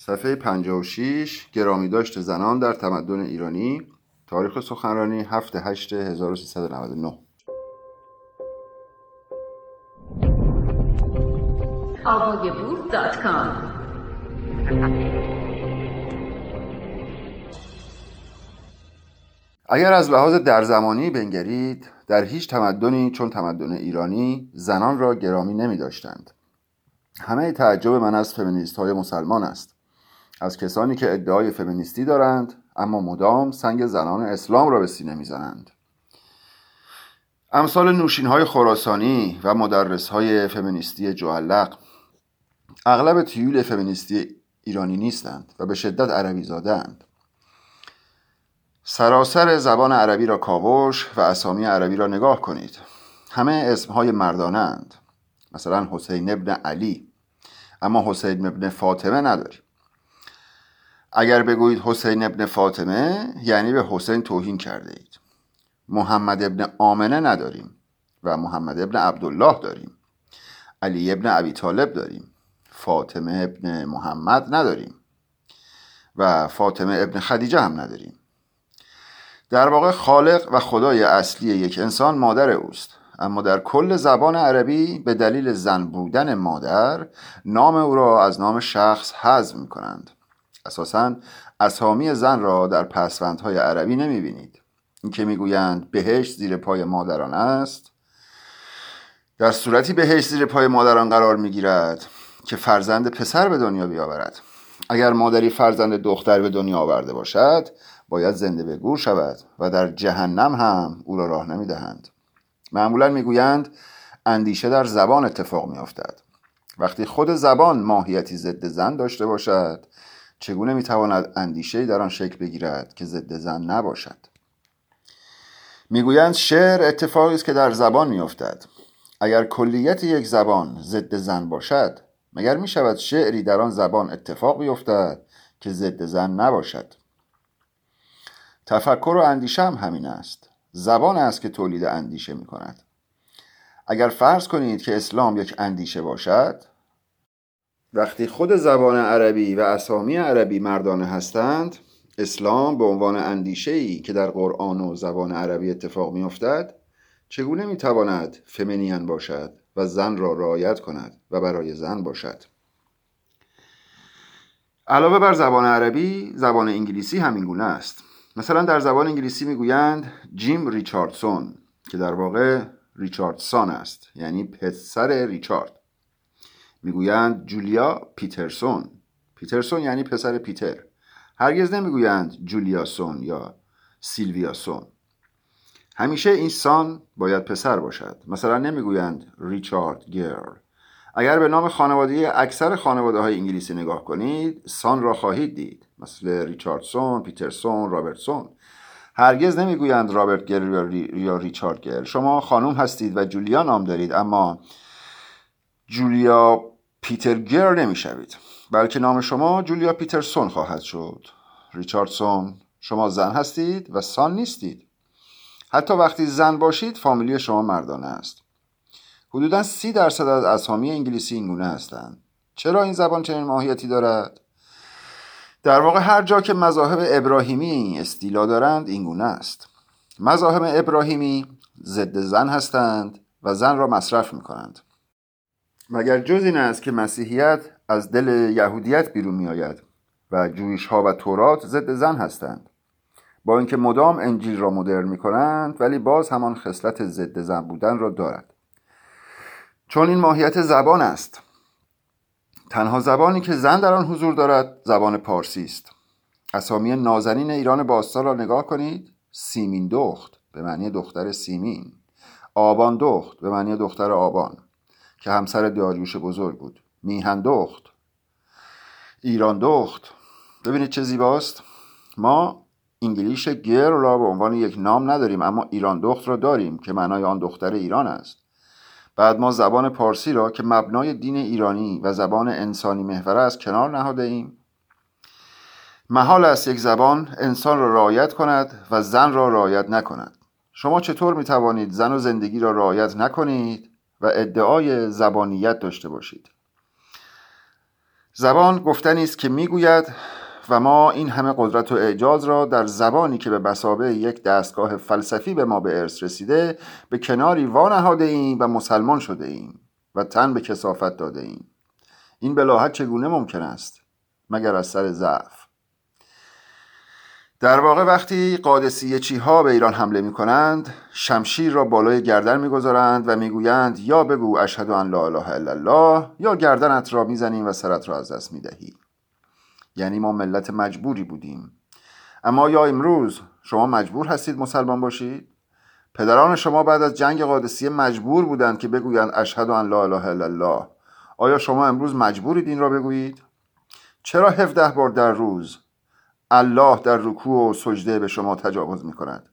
صفحه 56 گرامی داشت زنان در تمدن ایرانی تاریخ سخنرانی 7 8 1399 اگر از لحاظ در زمانی بنگرید در هیچ تمدنی چون تمدن ایرانی زنان را گرامی نمی داشتند همه تعجب من از فمینیست های مسلمان است. از کسانی که ادعای فمینیستی دارند اما مدام سنگ زنان اسلام را به سینه می‌زنند. امثال نوشین های خراسانی و مدرس های فمینیستی جوالق اغلب تیول فمینیستی ایرانی نیستند و به شدت عربی زادند سراسر زبان عربی را کاوش و اسامی عربی را نگاه کنید. همه اسمهای مردانه اند مثلا حسین ابن علی. اما حسین ابن فاطمه نداریم. اگر بگویید حسین ابن فاطمه یعنی به حسین توهین کرده اید. محمد ابن آمنه نداریم و محمد ابن عبدالله داریم. علی ابن ابی طالب داریم. فاطمه ابن محمد نداریم. و فاطمه ابن خدیجه هم نداریم. در واقع خالق و خدای اصلی یک انسان مادر اوست. اما در کل زبان عربی به دلیل زن بودن مادر نام او را از نام شخص حذف می کنند اساسا اسامی زن را در پسوندهای عربی نمی بینید این که می‌گویند بهشت زیر پای مادران است در صورتی بهشت زیر پای مادران قرار می گیرد که فرزند پسر به دنیا بیاورد. اگر مادری فرزند دختر به دنیا آورده باشد باید زنده به گور شود و در جهنم هم او را راه نمی دهند معمولا می‌گویند اندیشه در زبان اتفاق میافتد. وقتی خود زبان ماهیتی ضد زن داشته باشد چگونه می‌تواند اندیشه در آن شکل بگیرد که ضد زن نباشد؟ می‌گویند شعر اتفاقی است که در زبان میافتد. اگر کلیت یک زبان ضد زن باشد مگر می شود شعری در آن زبان اتفاق بیفتد که ضد زن نباشد؟ تفکر و اندیشه هم همین است. زبان است که تولید اندیشه می کند اگر فرض کنید که اسلام یک اندیشه باشد وقتی خود زبان عربی و اسامی عربی مردانه هستند اسلام به عنوان اندیشه ای که در قرآن و زبان عربی اتفاق می افتد چگونه می تواند فمینین باشد و زن را رعایت کند و برای زن باشد؟ علاوه بر زبان عربی زبان انگلیسی همین گونه است. مثلا در زبان انگلیسی می‌گویند جیم ریچاردسون که در واقع ریچاردسون است یعنی پسر ریچارد. می‌گویند جولیا پیترسون. پیترسون یعنی پسر پیتر. هرگز نمی‌گویند جولیاسون یا سیلویاسون. همیشه این سان باید پسر باشد. مثلا نمی‌گویند ریچارد گرل اگر به نام خانواده اکثر خانواده های انگلیسی نگاه کنید سان را خواهید دید. مثل ریچاردسون، پیترسون، رابرتسون. هرگز نمی‌گویند رابرت گر یا ریچارد گر شما خانم هستید و جولیا نام دارید اما جولیا پیتر گر نمی‌شوید. بلکه نام شما جولیا پیترسون خواهد شد. ریچاردسون شما زن هستید و سان نیستید. حتی وقتی زن باشید فامیلی شما مردانه است. حدودا سی درصد از اسامی انگلیسی اینگونه هستند. چرا این زبان چنین ماهیتی دارد؟ در واقع هر جا که مذاهب ابراهیمی استیلا دارند اینگونه است. مذاهب ابراهیمی ضد زن هستند و زن را مصرف می کنند مگر جز این است که مسیحیت از دل یهودیت بیرون می آید و جویش ها و تورات ضد زن هستند؟ با اینکه مدام انجیل را مدرن می کنند ولی باز همان خصلت ضد زن بودن را دارد. چون این ماهیت زبان است. تنها زبانی که زن در آن حضور دارد زبان پارسی است. اسامی نازنین ایران باستان را نگاه کنید. سیمین دخت به معنی دختر سیمین. آبان دخت به معنی دختر آبان. که همسر داریوش بزرگ بود. میهن دخت. ایران دخت. ببینید چه زیباست. ما انگلیش گر را به عنوان یک نام نداریم اما ایران دخت را داریم که معنای آن دختر ایران است. بعد ما زبان پارسی را که مبنای دین ایرانی و زبان انسانی محوره است کنار نهاده ایم. محال است یک زبان انسان را رعایت کند و زن را رعایت نکند. شما چطور می توانید زن و زندگی را رعایت نکنید؟ و ادعای زبانیت داشته باشید. زبان گفتنی است که می‌گوید و ما این همه قدرت و اعجاز را در زبانی که به بسابه یک دستگاه فلسفی به ما به ارث رسیده به کناری وانهاده ایم و مسلمان شده ایم و تن به کسافت داده ایم. این بلاحت چگونه ممکن است؟ مگر از سر ضعف؟ در واقع وقتی قادسیه چی ها به ایران حمله می کنند شمشیر را بالای گردن می گذارند و می‌گویند یا بگو اشهد ان لا اله الا الله یا گردنت را می‌زنیم و سرت را از دست می دهی. یعنی ما ملت مجبوری بودیم. اما یا امروز شما مجبور هستید مسلمان باشید؟ پدران شما بعد از جنگ قادسیه مجبور بودند که بگویند اشهد ان لا اله الا الله. آیا شما امروز مجبورید این را بگویید؟ چرا 17 بار در روز الله در رکوع و سجده به شما تجاوز می کند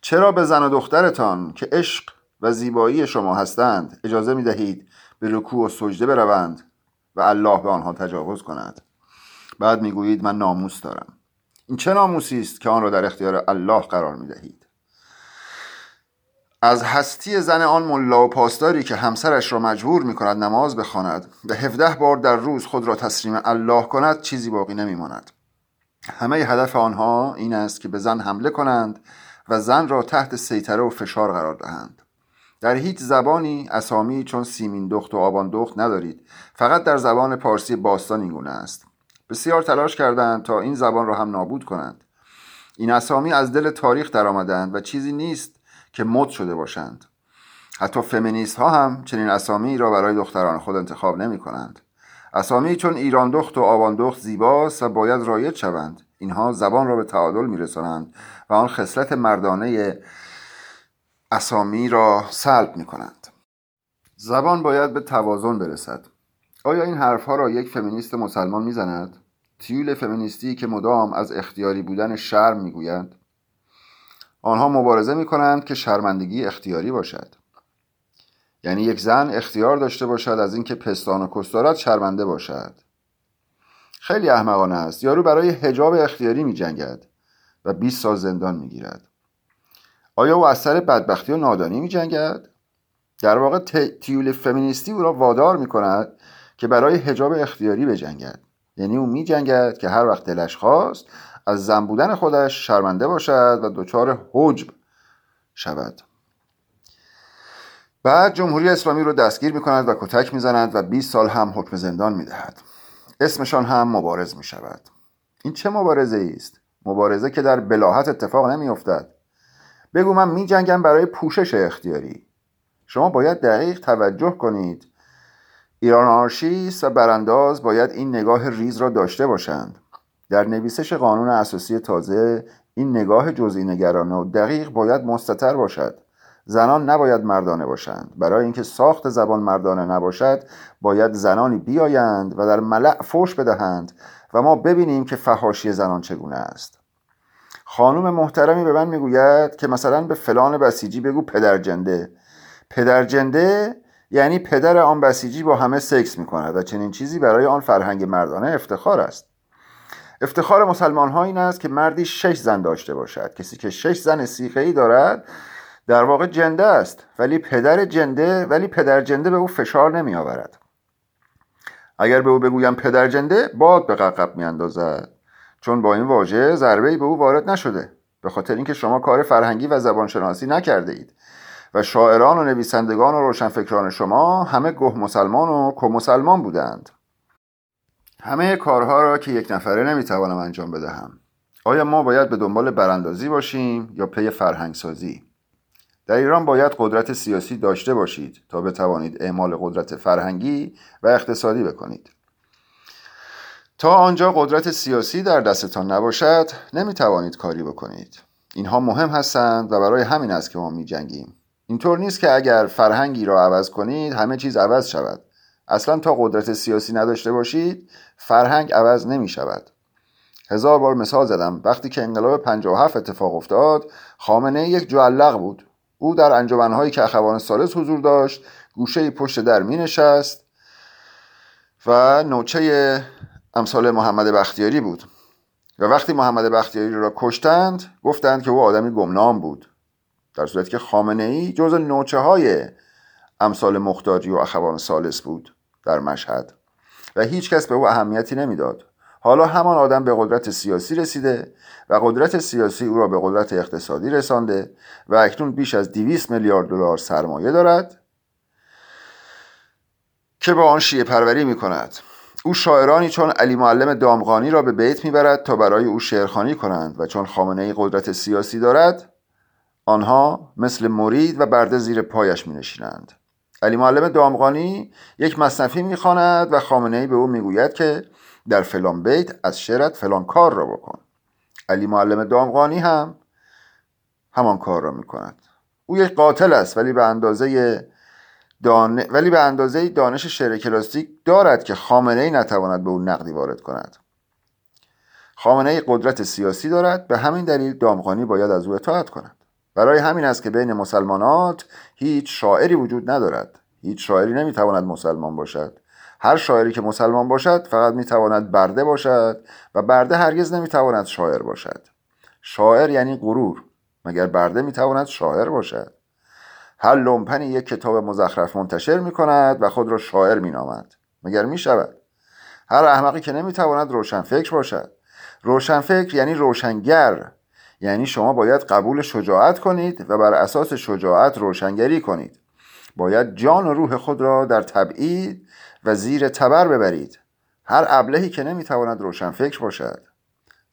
چرا به زن و دخترتان که عشق و زیبایی شما هستند اجازه می دهید به رکوع و سجده بروند و الله به آنها تجاوز کند؟ بعد می‌گویید من ناموس دارم. این چه ناموسی است که آن را در اختیار الله قرار می دهید از هستی زن آن ملا و پاسداری که همسرش را مجبور می کند نماز بخواند و هفده بار در روز خود را تسلیم الله کند چیزی باقی نمی ماند همه هدف آنها این است که به زن حمله کنند و زن را تحت سیطره و فشار قرار دهند. در هیچ زبانی اسامی چون سیمین دخت و آبان دخت ندارید. فقط در زبان پارسی باستان این گونه است. بسیار تلاش کردند تا این زبان را هم نابود کنند. این اسامی از دل تاریخ درآمدند و چیزی نیست که مد شده باشند. حتی فمینیست ها هم چنین اسامی را برای دختران خود انتخاب نمی کنند اسامی چون ایران دخت و آبان دخت زیباست و باید رایج شوند. اینها زبان را به تعادل میرسانند و آن خصلت مردانه اسامی را سلب می کنند زبان باید به توازن برسد. آیا این حرفها را یک فمینیست مسلمان می‌زند؟ تیول فمینیستی که مدام از اختیاری بودن شرم می‌گویند آنها مبارزه می کنند که شرمندگی اختیاری باشد. یعنی یک زن اختیار داشته باشد از اینکه پستان و کستارت شرمنده باشد. خیلی احمقانه است. یارو برای حجاب اختیاری می جنگد و 20 سال زندان می گیرد آیا او از سر بدبختی و نادانی می جنگد؟ در واقع تیول فمینیستی او را وادار می کند که برای حجاب اختیاری بجنگد. یعنی او می جنگد که هر وقت دلش خواست از زن بودن خودش شرمنده باشد و دچار حجب شود. بعد جمهوری اسلامی رو دستگیر می کند و کتک می زند و 20 سال هم حکم زندان می دهد. اسمشان هم مبارز می شود. این چه مبارزه است؟ مبارزه که در بلاحت اتفاق نمی افتد. بگو من می جنگم برای پوشش اختیاری. شما باید دقیق توجه کنید. ایران آرشیست و برانداز باید این نگاه ریز را داشته باشند. در نویسش قانون اساسی تازه این نگاه جزئی نگرانه و دقیق باید مستتر باشد. زنان نباید مردانه باشند. برای اینکه ساخت زبان مردانه نباشد باید زنانی بیایند و در ملع فوش بدهند و ما ببینیم که فهاشی زنان چگونه است. خانم محترمی به من می‌گوید که مثلا به فلان بسیجی بگو پدرجنده پدرجنده یعنی پدر آن بسیجی با همه سکس می کند و چنین چیزی برای آن فرهنگ مردانه افتخار است. افتخار مسلمان ها این است که مردی شش زن داشته باشد. کسی که شش زن سیخه ای دارد در واقع جنده است ولی پدر جنده ولی پدر جنده به او فشار نمی آورد اگر به او بگویم پدر جنده باد به ققب می اندازد چون با این واژه ضربه به او وارد نشده. به خاطر اینکه شما کار فرهنگی و زبانشناسی نکرده اید و شاعران و نویسندگان و روشنفکران شما همه گه مسلمان و کو مسلمان بودند. همه کارها را که یک نفره نمی‌توانم انجام بدهم. آیا ما باید به دنبال براندازی باشیم یا پی فرهنگ سازی در ایران باید قدرت سیاسی داشته باشید تا بتوانید اعمال قدرت فرهنگی و اقتصادی بکنید. تا آنجا قدرت سیاسی در دستتان نباشد نمی توانید کاری بکنید. اینها مهم هستند و برای همین است که ما می جنگیم اینطور نیست که اگر فرهنگی را عوض کنید همه چیز عوض شود. اصلا تا قدرت سیاسی نداشته باشید فرهنگ عوض نمی شود هزار بار مثال زدم. وقتی که انقلاب 57 اتفاق افتاد خامنه یک جعلق بود. او در انجمنهایی که اخوان سالس حضور داشت گوشه پشت در می نشست و نوچه امثال محمد بختیاری بود. و وقتی محمد بختیاری را کشتند گفتند که او آدمی گمنام بود. در صورتی که خامنه ای جز نوچه های امثال مختاری و اخوان سالس بود در مشهد. و هیچ کس به او اهمیتی نمی‌داد. حالا همان آدم به قدرت سیاسی رسیده و قدرت سیاسی او را به قدرت اقتصادی رسانده و اکنون بیش از 200 میلیارد دلار سرمایه دارد که با آن شیعه پروری می کند. او شاعرانی چون علی معلم دامغانی را به بیت می‌برد تا برای او شعرخانی کنند و چون خامنه ای قدرت سیاسی دارد آنها مثل مرید و برده زیر پایش می نشینند. علی معلم دامغانی یک مصنفی می‌خواند و خامنه ای به او می‌گوید که در فلان بیت از شعرت فلان کار را بکن. علی معلم دامغانی هم همان کار را می‌کند. او یک قاتل است ولی به اندازه دان... ولی به اندازه دانش شعر کلاسیک دارد که خامنه ای نتواند به او نقدی وارد کند. خامنه ای قدرت سیاسی دارد به همین دلیل دامغانی باید از او اطاعت کند. برای همین است که بین مسلمانات هیچ شاعری وجود ندارد. هیچ شاعری نمی‌تواند مسلمان باشد. هر شاعری که مسلمان باشد فقط می‌تواند برده باشد و برده هرگز نمی‌تواند شاعر باشد. شاعر یعنی غرور مگر برده می‌تواند شاعر باشد؟ هر لومپنی یک کتاب مزخرف منتشر می کند و خود را شاعر می نامد مگر می شود هر احمقی که نمی تواند روشنفکر باشد. روشنفکر یعنی روشنگر یعنی شما باید قبول شجاعت کنید و بر اساس شجاعت روشنگری کنید. باید جان و روح خود را در تبعید و زیر تبر ببرید. هر ابلهی که نمی‌تواند روشنفکر باشد.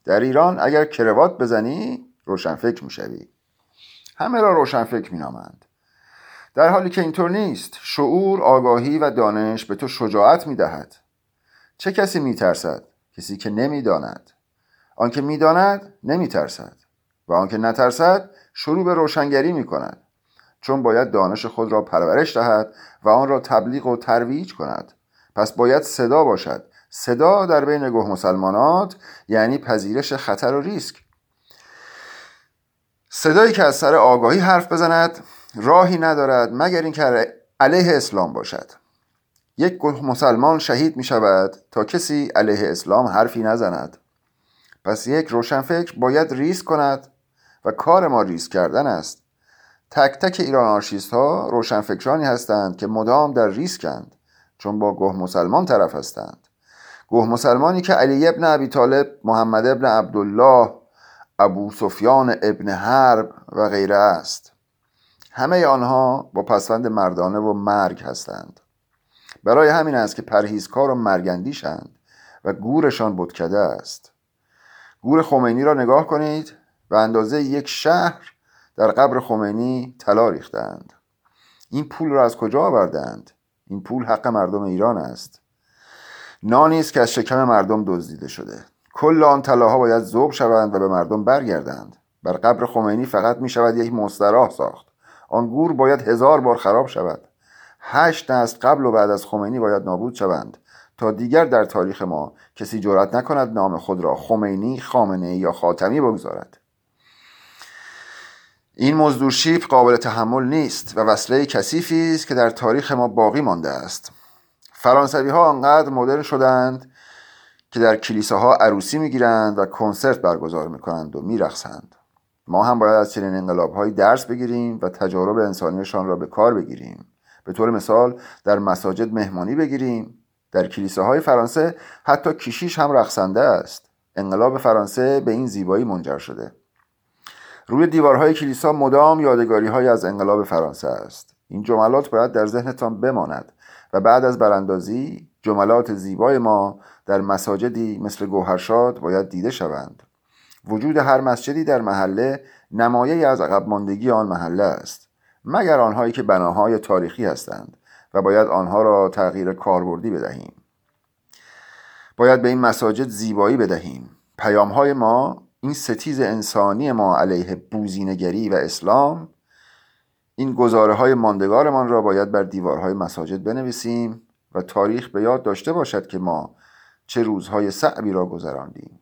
در ایران اگر کروات بزنی روشنفکر می‌شوی. همه را روشنفکر مینامند. در حالی که اینطور نیست شعور آگاهی و دانش به تو شجاعت می‌دهد. چه کسی میترسد؟ کسی که نمی‌داند. آنکه می‌داند نمیترسد. و آنکه نترسد شروع به روشنگری می‌کند. چون باید دانش خود را پرورش دهد و آن را تبلیغ و ترویج کند. پس باید صدا باشد. صدا در بین گوه مسلمانات یعنی پذیرش خطر و ریسک. صدایی که از سر آگاهی حرف بزند راهی ندارد مگر اینکه علیه اسلام باشد. یک مسلمان شهید می شود تا کسی علیه اسلام حرفی نزند. پس یک روشنفکر باید ریسک کند و کار ما ریسک کردن است. تک تک ایران آرشیست ها روشنفکرانی هستند که مدام در ریسکند چون با گوه مسلمان طرف هستند. گوه مسلمانی که علی ابن ابی طالب محمد ابن عبدالله ابو سفیان ابن حرب و غیره است. همه آنها با پسوند مردانه و مرگ هستند. برای همین است که پرهیزکار و مرگندیشند و گورشان بتکده است. گور خمینی را نگاه کنید و اندازه یک شهر در قبر خمینی طلا ریختند. این پول را از کجا آوردند؟ این پول حق مردم ایران است. نانی است که از شکم مردم دزدیده شده. کل آن طلاها باید ذوب شوند و به مردم برگردند. بر قبر خمینی فقط می شود یک مستراح ساخت. آن گور باید هزار بار خراب شود. هشت نسل قبل و بعد از خمینی باید نابود شوند. تا دیگر در تاریخ ما کسی جرأت نکند نام خود را خمینی خامنه یا خاتمی بگذارد. این مزدور شیپ قابل تحمل نیست و وصله کثیفی است که در تاریخ ما باقی مانده است. فرانسوی ها آنقدر مدرن شدند که در کلیساها عروسی می‌گیرند و کنسرت برگزار می‌کنند و میرقصند. ما هم باید از چنین انقلاب درس بگیریم و تجارب انسانیشان را به کار بگیریم. به طور مثال در مساجد مهمانی بگیریم. در کلیساهای فرانسه حتی کشیش هم رقصنده است. انقلاب فرانسه به این زیبایی منجر شده. روی دیوارهای کلیسا مدام یادگاری های از انقلاب فرانسه است. این جملات باید در ذهنتان بماند و بعد از براندازی جملات زیبای ما در مساجدی مثل گوهرشاد باید دیده شوند. وجود هر مسجدی در محله نمایه از عقب ماندگی آن محله است مگر آنهایی که بناهای تاریخی هستند و باید آنها را تغییر کاربردی بدهیم. باید به این مساجد زیبایی بدهیم. پیامهای ما این ستیز انسانی ما علیه بوزینگری و اسلام این گزاره های ماندگارمان را باید بر دیوارهای مساجد بنویسیم و تاریخ به یاد داشته باشد که ما چه روزهای صعبی را گذراندیم.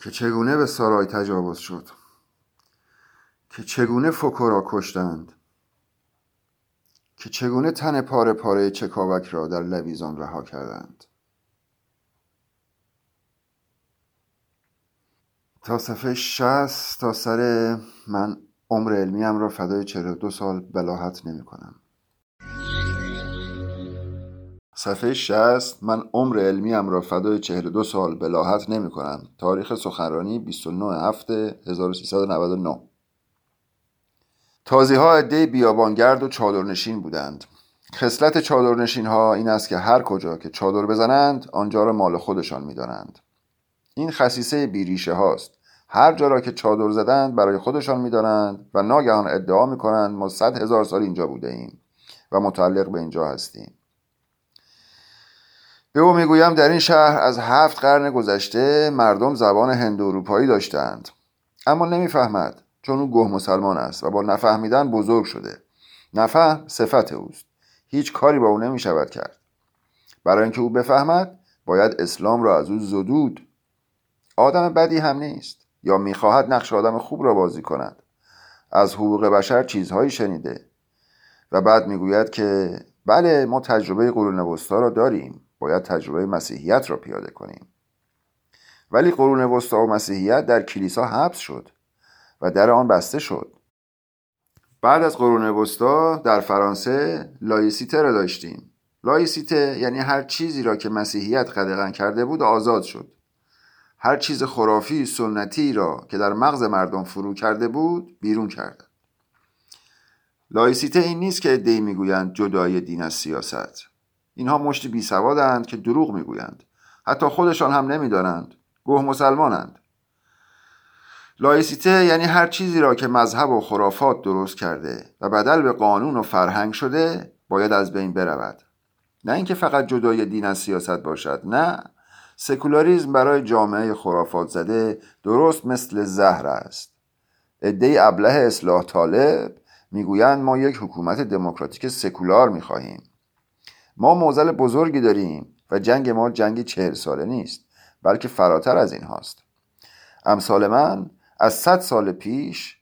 که چگونه به سارای تجاوز شد که چگونه فوکو را کشتند که چگونه تن پاره پاره چکاوک را در لویزان رها کردند. تا صفحه 60 تا سر من عمر علمیم را فدای 42 سال بلاحت نمی کنم صفحه 60 من عمر علمیم را فدای 42 سال بلاحت نمی کنم تاریخ سخنرانی 29 هفته 1399 تازی ها عده بیابانگرد و چادرنشین بودند. خصلت چادرنشین ها این است که هر کجا که چادر بزنند آنجا را مال خودشان می‌دانند. این خصیصه بیریشه هاست. هر جا را که چادر زدند برای خودشان می‌دانند و ناگهان ادعا می‌کنند ما صد هزار سال اینجا بوده ایم و متعلق به اینجا هستیم. به او می‌گویم در این شهر از هفت قرن گذشته مردم زبان هند اروپایی داشتند. اما نمی‌فهمد چون او گه مسلمان است و با نفهمیدن بزرگ شده. نفهم صفت اوست. هیچ کاری با او نمی شود کرد. برای اینکه او بفهمد باید اسلام را از او زدود. آدم بدی هم نیست. یا می‌خواهد نقش آدم خوب را بازی کند. از حقوق بشر چیزهایی شنیده. و بعد می‌گوید که بله ما تجربه قرون وسطا را داریم. باید تجربه مسیحیت را پیاده کنیم. ولی قرون وسطا و مسیحیت در کلیسا حبس شد و در آن بسته شد. بعد از قرون وسطا در فرانسه لایسیته را داشتیم. لایسیته یعنی هر چیزی را که مسیحیت قدغن کرده بود آزاد شد. هر چیز خرافی سنتی را که در مغز مردم فرو کرده بود بیرون کرد لایسیته این نیست که عده‌ای می‌گویند جدای دین از سیاست. اینها مشتی بیسوادند که دروغ می‌گویند. حتی خودشان هم نمی‌دانند. گوه مسلمانند. لایسیته یعنی هر چیزی را که مذهب و خرافات درست کرده و بدل به قانون و فرهنگ شده باید از بین برود. نه اینکه فقط جدای دین از سیاست باشد نه. سکولاریزم برای جامعه خرافات زده درست مثل زهر است. عده ابله اصلاح طالب می‌گویند ما یک حکومت دموکراتیک سکولار می‌خواهیم. ما موزل بزرگی داریم و جنگ ما جنگ چهل ساله نیست بلکه فراتر از این هاست. امثال من از صد سال پیش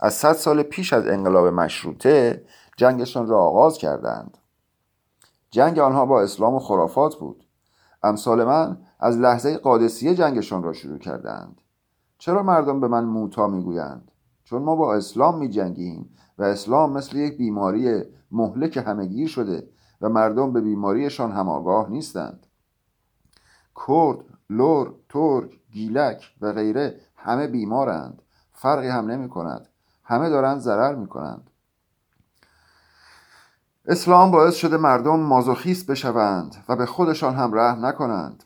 از صد سال پیش از انقلاب مشروطه جنگشان را آغاز کردند. جنگ آنها با اسلام و خرافات بود. امثال من از لحظه قادسیه جنگشان را شروع کردند. چرا مردم به من موتا می‌گویند؟ چون ما با اسلام می جنگیم و اسلام مثل یک بیماری مهلک همگیر شده و مردم به بیماریشان هم آگاه نیستند. کرد، لور، ترک، گیلک و غیره همه بیمارند. فرقی هم نمی کند همه دارند ضرر می کنند اسلام باعث شده مردم مازوخیست بشوند و به خودشان هم رحم نکنند.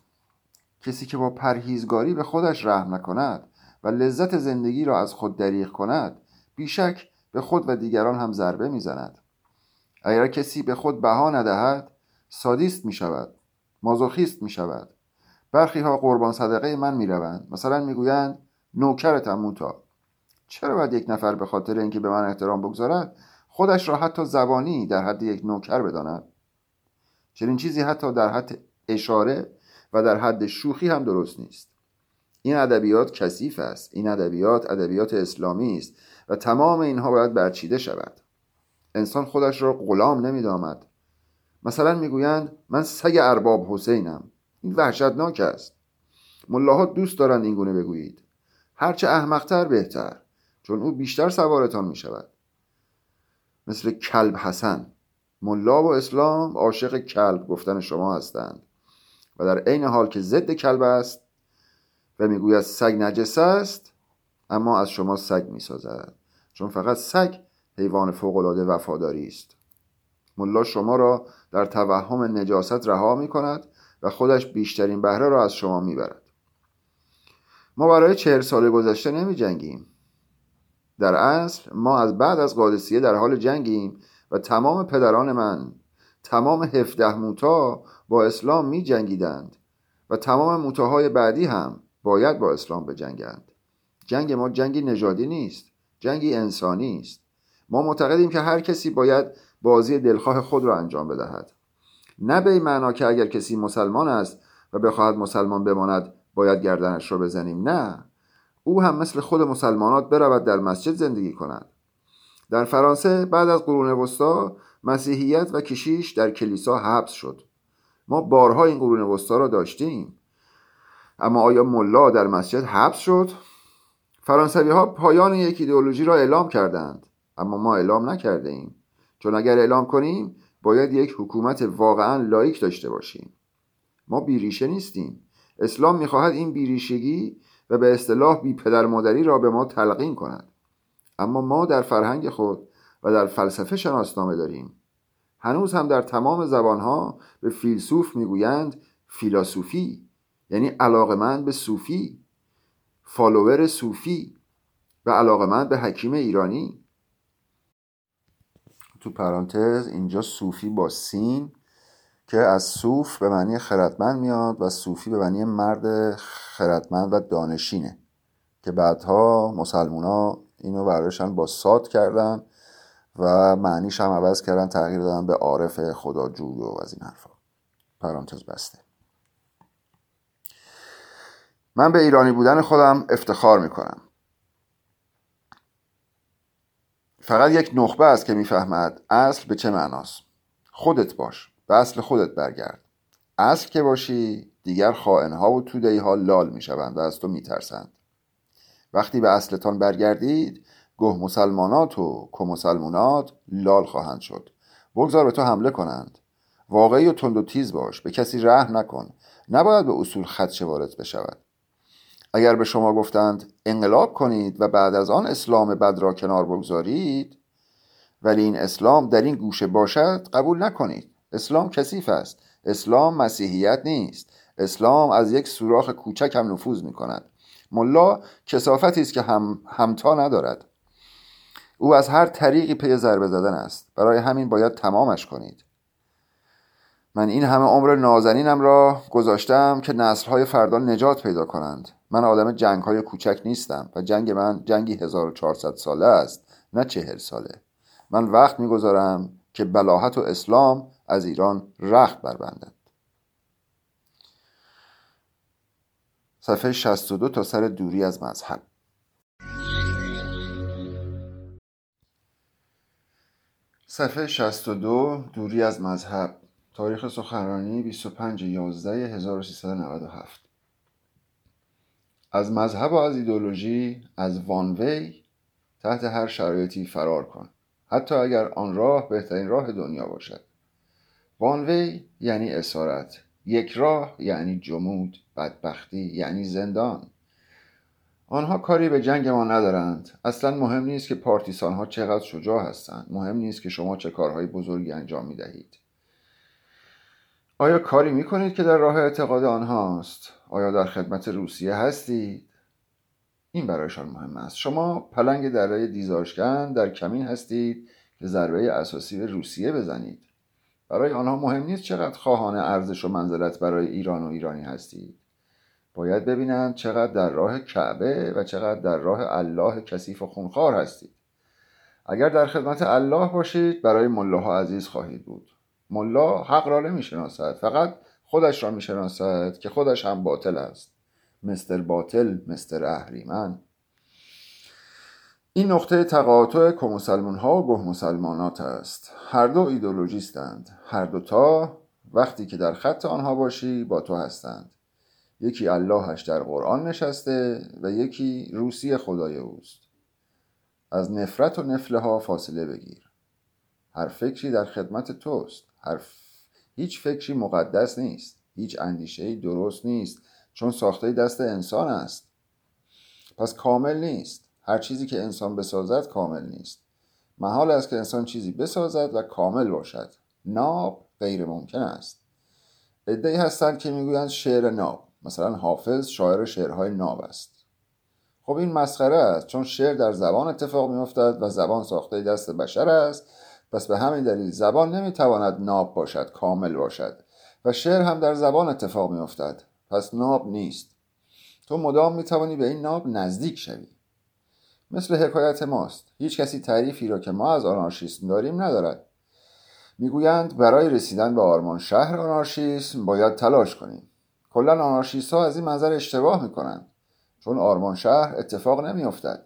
کسی که با پرهیزگاری به خودش رحم نکند و لذت زندگی را از خود دریغ کند بیشک به خود و دیگران هم ضربه می‌زند. اگر کسی به خود بها ندهد سادیست می شود مازوخیست می شود برخی ها قربان صدقه من می روند مثلا می‌گویند نوکرتم موتا چرا باید یک نفر به خاطر اینکه به من احترام بگذارد خودش را حتی زبانی در حد یک نوکر بداند؟ چنین چیزی حتی در حد اشاره و در حد شوخی هم درست نیست. این ادبیات کثیف است. این ادبیات ادبیات اسلامی است و تمام اینها باید برچیده شود. انسان خودش را غلام نمیدامد مثلا می‌گویند من سگ ارباب حسینم. این وحشتناک است. ملاها دوست دارند این گونه بگویید. هرچه احمقتر بهتر چون او بیشتر سوارتان می شود مثل کلب حسن. ملا و اسلام عاشق کلب گفتن شما هستند. و در عین حال که ضد کلب است و می‌گوید سگ نجس است اما از شما سگ می‌سازد. چون فقط سگ حیوان فوقالعاده وفاداری است. ملا شما را در توهم نجاست رها می کند و خودش بیشترین بهره را از شما می‌برد. ما برای چهل سال گذشته نمی جنگیم در اصل ما از بعد از قادسیه در حال جنگیم و تمام پدران من تمام هفده موتا با اسلام می جنگیدند و تمام موتاهای بعدی هم باید با اسلام بجنگند. جنگ ما جنگی نژادی نیست جنگی انسانی است. ما معتقدیم که هر کسی باید بازی دلخواه خود را انجام بدهد. نه به این معنا که اگر کسی مسلمان است و بخواهد مسلمان بماند باید گردنش را بزنیم. نه او هم مثل خود مسلمانات برود در مسجد زندگی کند. در فرانسه بعد از قرون وسطا مسیحیت و کشیش در کلیسا حبس شد. ما بارها این قرون وسطا را داشتیم. اما آیا ملا در مسجد حبس شد؟ فرانسوی ها پایان یک ایدئولوژی را اعلام کردند اما ما اعلام نکرده ایم چون اگر اعلام کنیم باید یک حکومت واقعا لایک داشته باشیم. ما بیریشه نیستیم. اسلام می‌خواهد این بیریشگی و به اصطلاح بی پدر مادری را به ما تلقین کند. اما ما در فرهنگ خود و در فلسفه شناسنامه داریم. هنوز هم در تمام زبانها به فیلسوف می‌گویند فیلاسوفی یعنی علاقمند به صوفی فالوور صوفی و علاقمند به حکیم ایرانی. تو پرانتز اینجا صوفی با سین که از صوف به معنی خردمند میاد و صوفی به معنی مرد خردمند و دانشینه که بعدها مسلمونا اینو برایشان با ساد کردن و معنیش هم عوض کردن تغییر دادن به عارف خداجوی و از این حرفا. پرانتز بسته. من به ایرانی بودن خودم افتخار می‌کنم. فقط یک نخبه است که می‌فهمد اصل به چه معناست. خودت باش به اصل خودت برگرد. اصل که باشی دیگر خائنها و تودهی ها لال می‌شوند و از تو میترسند. وقتی به اصلتان برگردید گه مسلمانات و مسلمانات لال خواهند شد. بگذار به تو حمله کنند. واقعی و تند و تیز باش. به کسی رحم نکن. نباید به اصول خدشه وارد بشود. اگر به شما گفتند انقلاب کنید و بعد از آن اسلام بد را کنار بگذارید ولی این اسلام در این گوشه باشد قبول نکنید. اسلام کثیف است. اسلام مسیحیت نیست. اسلام از یک سوراخ کوچک هم نفوذ می کند ملا کسافتی است که هم همتا ندارد. او از هر طریقی پی ضربه زدن است. برای همین باید تمامش کنید. من این همه عمر نازنینم را گذاشتم که نسلهای فردا نجات پیدا کنند. من آدم جنگ های کوچک نیستم و جنگ من جنگی 1400 ساله است نه چهل ساله. من وقت می‌گذارم که بلاحت و اسلام از ایران رخت بربندد. صفحه 62 تا سر دوری از مذهب. صفحه 62 دوری از مذهب تاریخ سخنرانی 25 11 1397 از مذهب و از ایدولوژی از وانوی تحت هر شرایطی فرار کن. حتی اگر آن راه بهترین راه دنیا باشد. وانوی یعنی اسارت. یک راه یعنی جمود بدبختی یعنی زندان. آنها کاری به جنگ ما ندارند. اصلا مهم نیست که پارتیسان ها چقدر شجاع هستند. مهم نیست که شما چه کارهای بزرگی انجام می دهید آیا کاری می کنید که در راه اعتقاد آنهاست؟ آیا در خدمت روسیه هستید؟ این برایشان مهم است. شما پلنگ دره دیزارشکن در کمین هستید که ضربه اساسی به روسیه بزنید. برای آنها مهم نیست چقدر خواهان ارزش و منزلت برای ایران و ایرانی هستید. باید ببینند چقدر در راه کعبه و چقدر در راه الله کثیف و خونخوار هستید. اگر در خدمت الله باشید برای ملاها عزیز خواهید بود. ملا حق را نمی‌شناسد فقط خودش را می‌شناسد که خودش هم باطل است. مستر باطل مستر اهریمن. این نقطه تقاطع کمسلمون ها و گه مسلمانات است. هر دو ایدولوژیستند هر دوتا وقتی که در خط آنها باشی با تو هستند. یکی اللهش در قرآن نشسته و یکی روسی خدای اوست. از نفرت و نفله ها فاصله بگیر. هر فکری در خدمت توست. هر هیچ فکری مقدس نیست. هیچ اندیشه درست نیست. چون ساخته دست انسان است. پس کامل نیست. هر چیزی که انسان بسازد کامل نیست. محال است که انسان چیزی بسازد و کامل باشد. ناب غیر ممکن است. ادهی هستند که می‌گویند شعر ناب. مثلا حافظ شاعر شعرهای ناب است. خب این مسخره است چون شعر در زبان اتفاق میافتد و زبان ساخته دست بشر است. پس به همین دلیل زبان نمی‌تواند ناب باشد کامل باشد و شعر هم در زبان اتفاق میافتد. پس ناب نیست. تو مدام می‌توانی به این ناب نزدیک شوی. مثل حکایت ماست. هیچ کسی تعریفی را که ما از آنارشیسم داریم ندارد. می‌گویند برای رسیدن به آرمان شهر آنارشیسم باید تلاش کنیم. کلا آنارشیست ها از این منظر اشتباه می‌کنند. چون آرمان شهر اتفاق نمیافتد.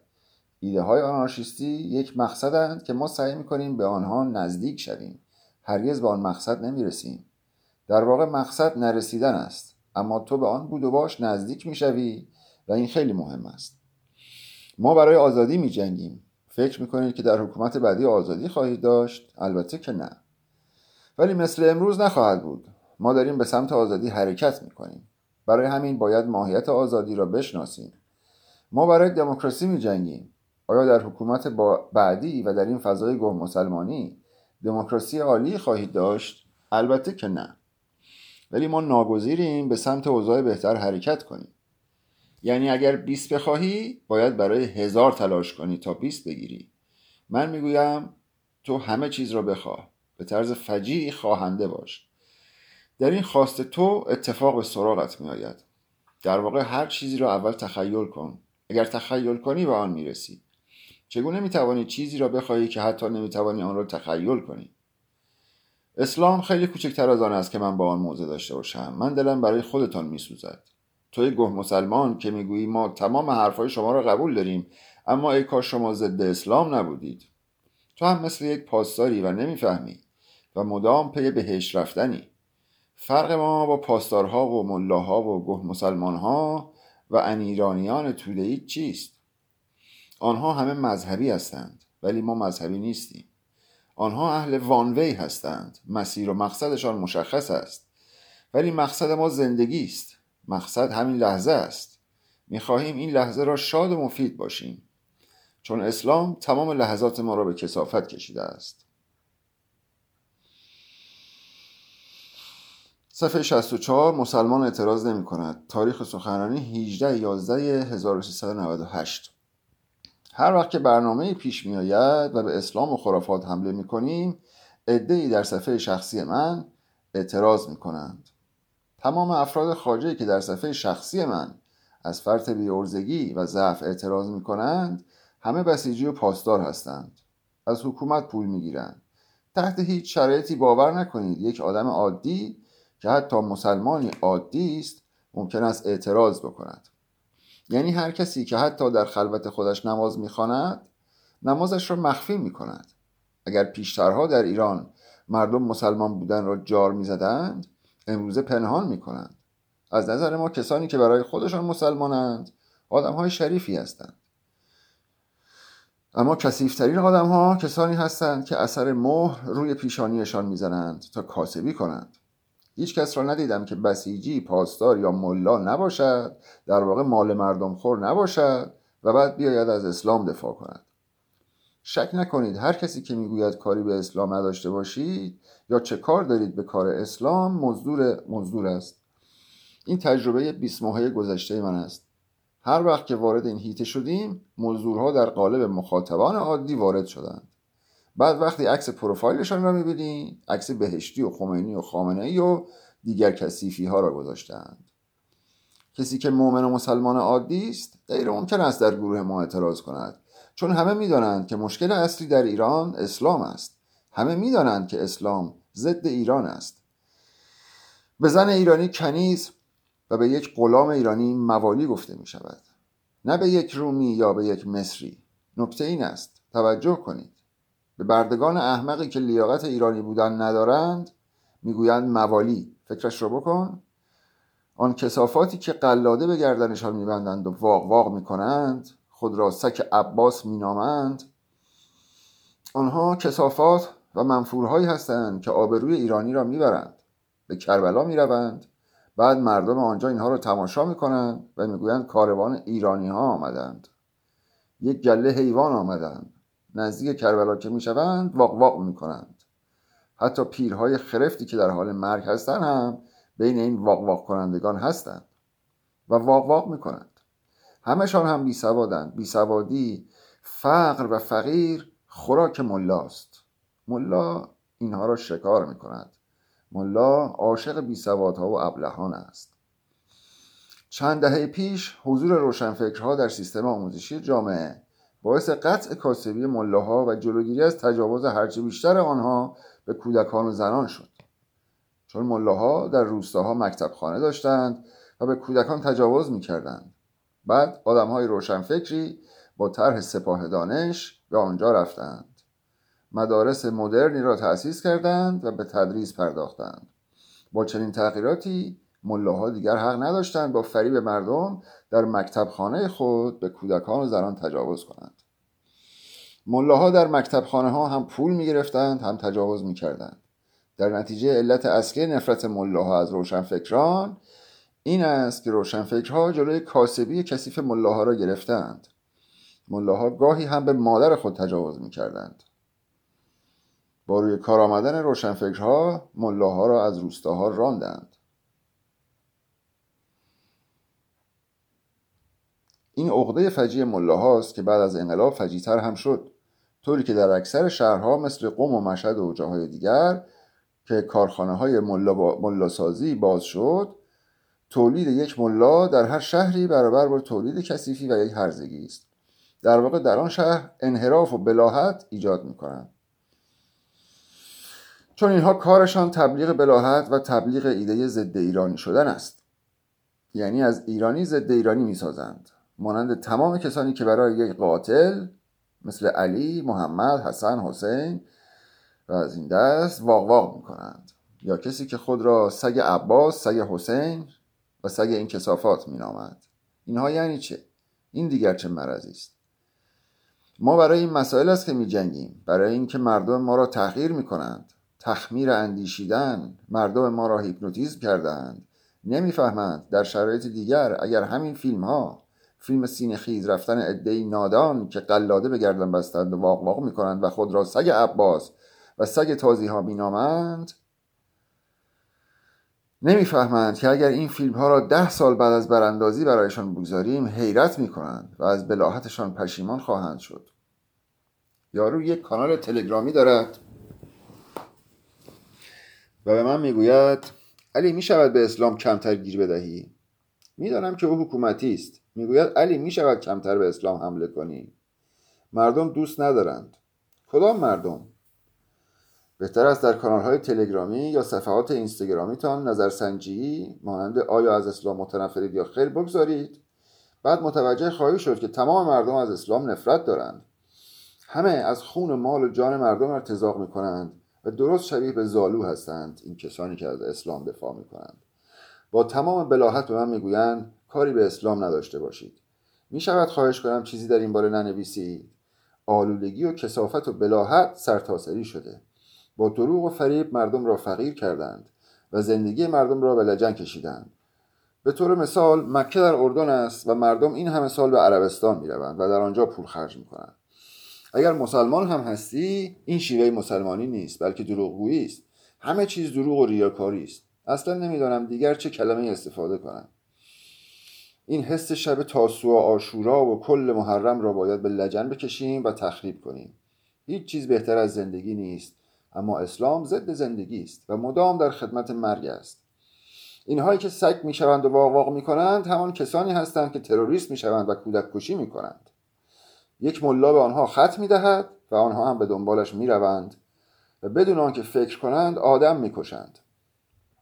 ایده های آنارشیستی یک مقصدند که ما سعی می‌کنیم به آنها نزدیک شویم. هرگز به آن مقصد نمی‌رسیم. در واقع مقصد نرسیدن است. اما تو به آن بود و باش نزدیک می‌شوی و این خیلی مهم است. ما برای آزادی می جنگیم فکر می‌کنید که در حکومت بعدی آزادی خواهید داشت؟ البته که نه. ولی مثل امروز نخواهد بود. ما داریم به سمت آزادی حرکت می‌کنیم. برای همین باید ماهیت آزادی را بشناسیم. ما برای دموکراسی می جنگیم آیا در حکومت بعدی و در این فضای گه مسلمانی دموکراسی عالی خواهید داشت؟ البته که نه. ولی ما ناگزیریم به سمت اوضاع بهتر حرکت کنیم. یعنی اگر 20 بخواهی باید برای هزار تلاش کنی تا 20 بگیری. من می‌گویم تو همه چیز را بخواه. به طرز فجیعی خواهنده باش. در این خواست تو اتفاق به سراغت میآید. در واقع هر چیزی را اول تخیل کن. اگر تخیل کنی به آن می‌رسی. چگونه می‌توانی چیزی را بخواهی که حتی نمی‌توانی آن را تخیل کنی؟ اسلام خیلی کوچکتر از آن است که من با آن موضع داشته باشم. من دلم برای خودتان میسوزد. توی گه مسلمان که می‌گویی ما تمام حرفهای شما را قبول داریم اما ای کاش شما ضد اسلام نبودید. تو هم مثل یک پاسداری و نمی‌فهمی و مدام پی بهش رفتنی. فرق ما با پاسدارها و ملاها و گه مسلمانها و انیرانیان تودهی چیست؟ آنها همه مذهبی هستند ولی ما مذهبی نیستیم. آنها اهل وانوی هستند مسیر و مقصدشان مشخص است. ولی مقصد ما زندگی است. مقصد همین لحظه است. می‌خواهیم این لحظه را شاد و مفید باشیم. چون اسلام تمام لحظات ما را به کسافت کشیده است. صفحه 64 مسلمان اعتراض نمی کند تاریخ سخنرانی 18 11 1398 هر وقت که برنامه پیش می آید و به اسلام و خرافات حمله می کنیم ای در صفحه شخصی من اعتراض می کنند تمام افراد خارجی که در صفحه شخصی من از فرط بیورزگی و ضعف اعتراض می کنند همه بسیجی و پاسدار هستند. از حکومت پول می گیرند تحت هیچ شرایطی باور نکنید. یک آدم عادی که حتی مسلمانی عادی است ممکن است اعتراض بکند. یعنی هر کسی که حتی در خلوت خودش نماز می‌خواند نمازش را مخفی می کند اگر پیشترها در ایران مردم مسلمان بودن را جار می‌زدند امروزه پنهان می کنند از نظر ما کسانی که برای خودشان مسلمانند آدم های شریفی هستند. اما کسیفترین آدم ها کسانی هستند که اثر مهر روی پیشانیشان می‌زنند تا کاسبی کنند. هیچ کس را ندیدم که بسیجی پاسدار یا ملا نباشد در واقع مال مردم خور نباشد و بعد بیاید از اسلام دفاع کند. شک نکنید هر کسی که می‌گوید کاری به اسلام نداشته باشید یا چه کار دارید به کار اسلام مزدور مزدور است. این تجربه 20 ماهه گذشته من است. هر وقت که وارد این هیته شدیم مزدورها در قالب مخاطبان عادی وارد شدند. بعد وقتی عکس پروفایلشان را می‌بینید عکس بهشتی و خمینی و خامنه و دیگر کسیفی ها را گذاشتند کسی که مؤمن و مسلمان عادی است غیر ممکن است در گروه ما اعتراض کند. چون همه می‌دانند که مشکل اصلی در ایران اسلام است. همه می‌دانند که اسلام ضد ایران است. به زن ایرانی کنیز و به یک غلام ایرانی موالی گفته می شود نه به یک رومی یا به یک مصری. نکته این است. توجه کنید. به بردگان احمقی که لیاقت ایرانی بودن ندارند می‌گویند موالی. فکرش رو بکن. آن کسافاتی که قلاده به گردنشان میبندند و واق واق می‌کنند خود را سک عباس مینامند. آنها کسافات و منفورهایی هستند که آبروی ایرانی را می‌برند. به کربلا می‌روند. بعد مردم آنجا اینها را تماشا می‌کنند و می‌گویند کاروان ایرانی ها آمدند. یک گله حیوان آمدند. نزدیک کربلا که می‌شوند واق واق می‌کنند. حتی پیرهای خرفتی که در حال مرگ هستند هم بین این واق واق کنندگان هستند و واق واق می‌کنند. همشان هم بیسوادند. بیسوادی فقر و فقیر خوراک ملاست. ملا اینها را شکار می‌کند. ملا عاشق بیسوادها و ابلهان است. چند دهه پیش حضور روشنفکرها در سیستم آموزشی جامعه باعث قطع کاسبی ملاها و جلوگیری از تجاوز هرچه بیشتر آنها به کودکان و زنان شد. چون ملاها در روستاها مکتب خانه داشتند و به کودکان تجاوز می‌کردند. بعد آدم های روشنفکری با طرح سپاه دانش به آنجا رفتند. مدارس مدرنی را تأسیس کردند و به تدریس پرداختند. با چنین تغییراتی ملاها دیگر حق نداشتند با فریب مردم در مکتب خانه خود به کودکان و زنان تجاوز کنند. ملاها در مکتب خانه ها هم پول می گرفتند هم تجاوز می کردند در نتیجه علت اصلی نفرت ملاها از روشنفکران این است که روشنفکرها جلوی کاسبی کثیف ملاها را گرفتند. ملاها گاهی هم به مادر خود تجاوز می کردند با روی کار آمدن روشنفکرها ملاها را از روستاها راندند. این عقده فجی ملاهاست که بعد از انقلاب فجیتر هم شد. طوری که در اکثر شهرها مثل قم و مشهد و جاهای دیگر که کارخانه های ملا, سازی باز شد تولید یک ملا در هر شهری برابر با تولید کثیفی و یک هرزگی است. در واقع در آن شهر انحراف و بلاحت ایجاد می کنند چون اینها کارشان تبلیغ بلاحت و تبلیغ ایده ضد ایرانی شدن است. یعنی از ایرانی ضد ایرانی می سازند مانند تمام کسانی که برای یک قاتل مثل علی، محمد، حسن، حسین و از این دست واق واق می کنند یا کسی که خود را سگ عباس، سگ حسین و سگ این کسافات می نامد. اینها یعنی چه؟ این دیگر چه مرضی است؟ ما برای این مسائل است که می جنگیم برای اینکه مردم ما را تغییر می کنند تخمیر اندیشیدن. مردم ما را هیپنوتیزم کردند. نمی‌فهمند در شرایط دیگر اگر همین فیلم ها فیلم سینه خیز رفتن عدهای نادان که قلاده به گردن بستند و واق واق می‌کنند و خود را سگ عباس و سگ تازی ها مینامند نمی‌فهمند که اگر این فیلم ها را ده سال بعد از براندازی برایشان بگذاریم حیرت می‌کنند و از بلاحتشان پشیمان خواهند شد. یارو یک کانال تلگرامی دارد و به من می‌گوید علی می‌شود به اسلام کمتر گیر بدهی؟ می‌دانم که او حکومتی است. می‌گوید علی می‌شود کمتر به اسلام حمله کنی؟ مردم دوست ندارند. کدام مردم؟ بهتر است در کانال های تلگرامی یا صفحات اینستاگرامیتان نظرسنجی مانند آیا از اسلام متنفرید یا خیر بگذارید؟ بعد متوجه خواهی شد که تمام مردم از اسلام نفرت دارند. همه از خون و مال و جان مردم ارتزاق می کنند و درست شبیه به زالو هستند این کسانی که از اسلام دفاع می کنند با تمام بلاحت به من می‌گویند کاری به اسلام نداشته باشید. می شود خواهش کنم چیزی در این باره ننویسید. آلودگی و کسافت و بلاحت سرتاسری شده. با دروغ و فریب مردم را فقیر کردند و زندگی مردم را به لجن کشیدند. به طور مثال مکه در اردن است و مردم این همه سال به عربستان می روند و در آنجا پول خرج می کنند اگر مسلمان هم هستی این شیوه مسلمانی نیست بلکه دروغگویی است. همه چیز دروغ و ریاکاری است. اصلا نمی‌دانم دیگر چه کلمه استفاده کنم. این حس شب تاسو و آشورا و کل محرم را باید به لجن بکشیم و تخریب کنیم. هیچ چیز بهتر از زندگی نیست اما اسلام ضد زندگی است و مدام در خدمت مرگ است. اینهایی که سگ می‌شوند و واق واق می‌کنند همان کسانی هستند که تروریست می‌شوند و کودک کشی می‌کنند. یک ملا به آنها خط می‌دهد و آنها هم به دنبالش می‌روند و بدون آنکه فکر کنند آدم می‌کشند.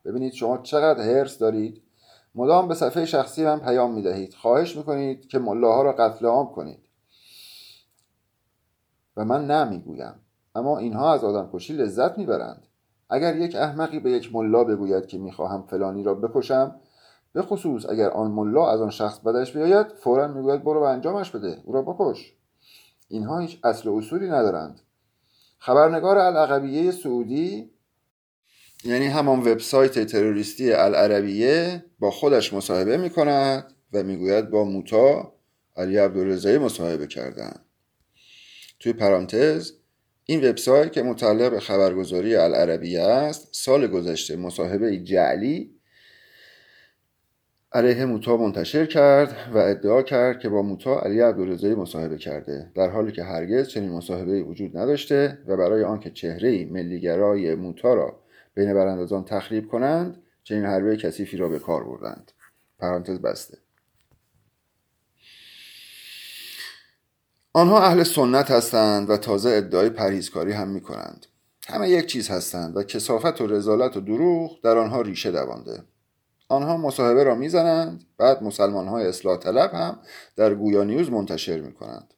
ببینید شما چقدر هرس دارید. مدام به صفحه شخصی من پیام می دهید خواهش می کنید که ملاها را قتل عام کنید. و من نمی‌گویم اما اینها از آدم کشی لذت می‌برند. اگر یک احمقی به یک ملا بگوید که می‌خواهم فلانی را بکشم به خصوص اگر آن ملا از آن شخص بدش بیاید فورا می‌گوید برو و انجامش بده. او را بکش. اینها هیچ اصل و اصولی ندارند. خبرنگار العقبیه سعودی یعنی همان وبسایت تروریستی العربیه با خودش مصاحبه می کند و می‌گوید با موتا علی عبدالرضایی مصاحبه کردن. توی پرانتز این وبسایت که متعلق به خبرگزاری العربیه است سال گذشته مصاحبه جعلی علیه موتا منتشر کرد و ادعا کرد که با موتا علی عبدالرضایی مصاحبه کرده در حالی که هرگز چنین مصاحبه وجود نداشته و برای آنکه چهره ملیگرای موتا را بین براندازان تخریب کنند چنین حربه کثیفی را به کار بردند. پرانتز بسته. آنها اهل سنت هستند و تازه ادعای پرهیزکاری هم می کنند همه یک چیز هستند و کسافت و رزالت و دروغ در آنها ریشه دوانده. آنها مصاحبه را می‌زنند بعد مسلمان های اصلاح طلب هم در گویا نیوز منتشر می کنند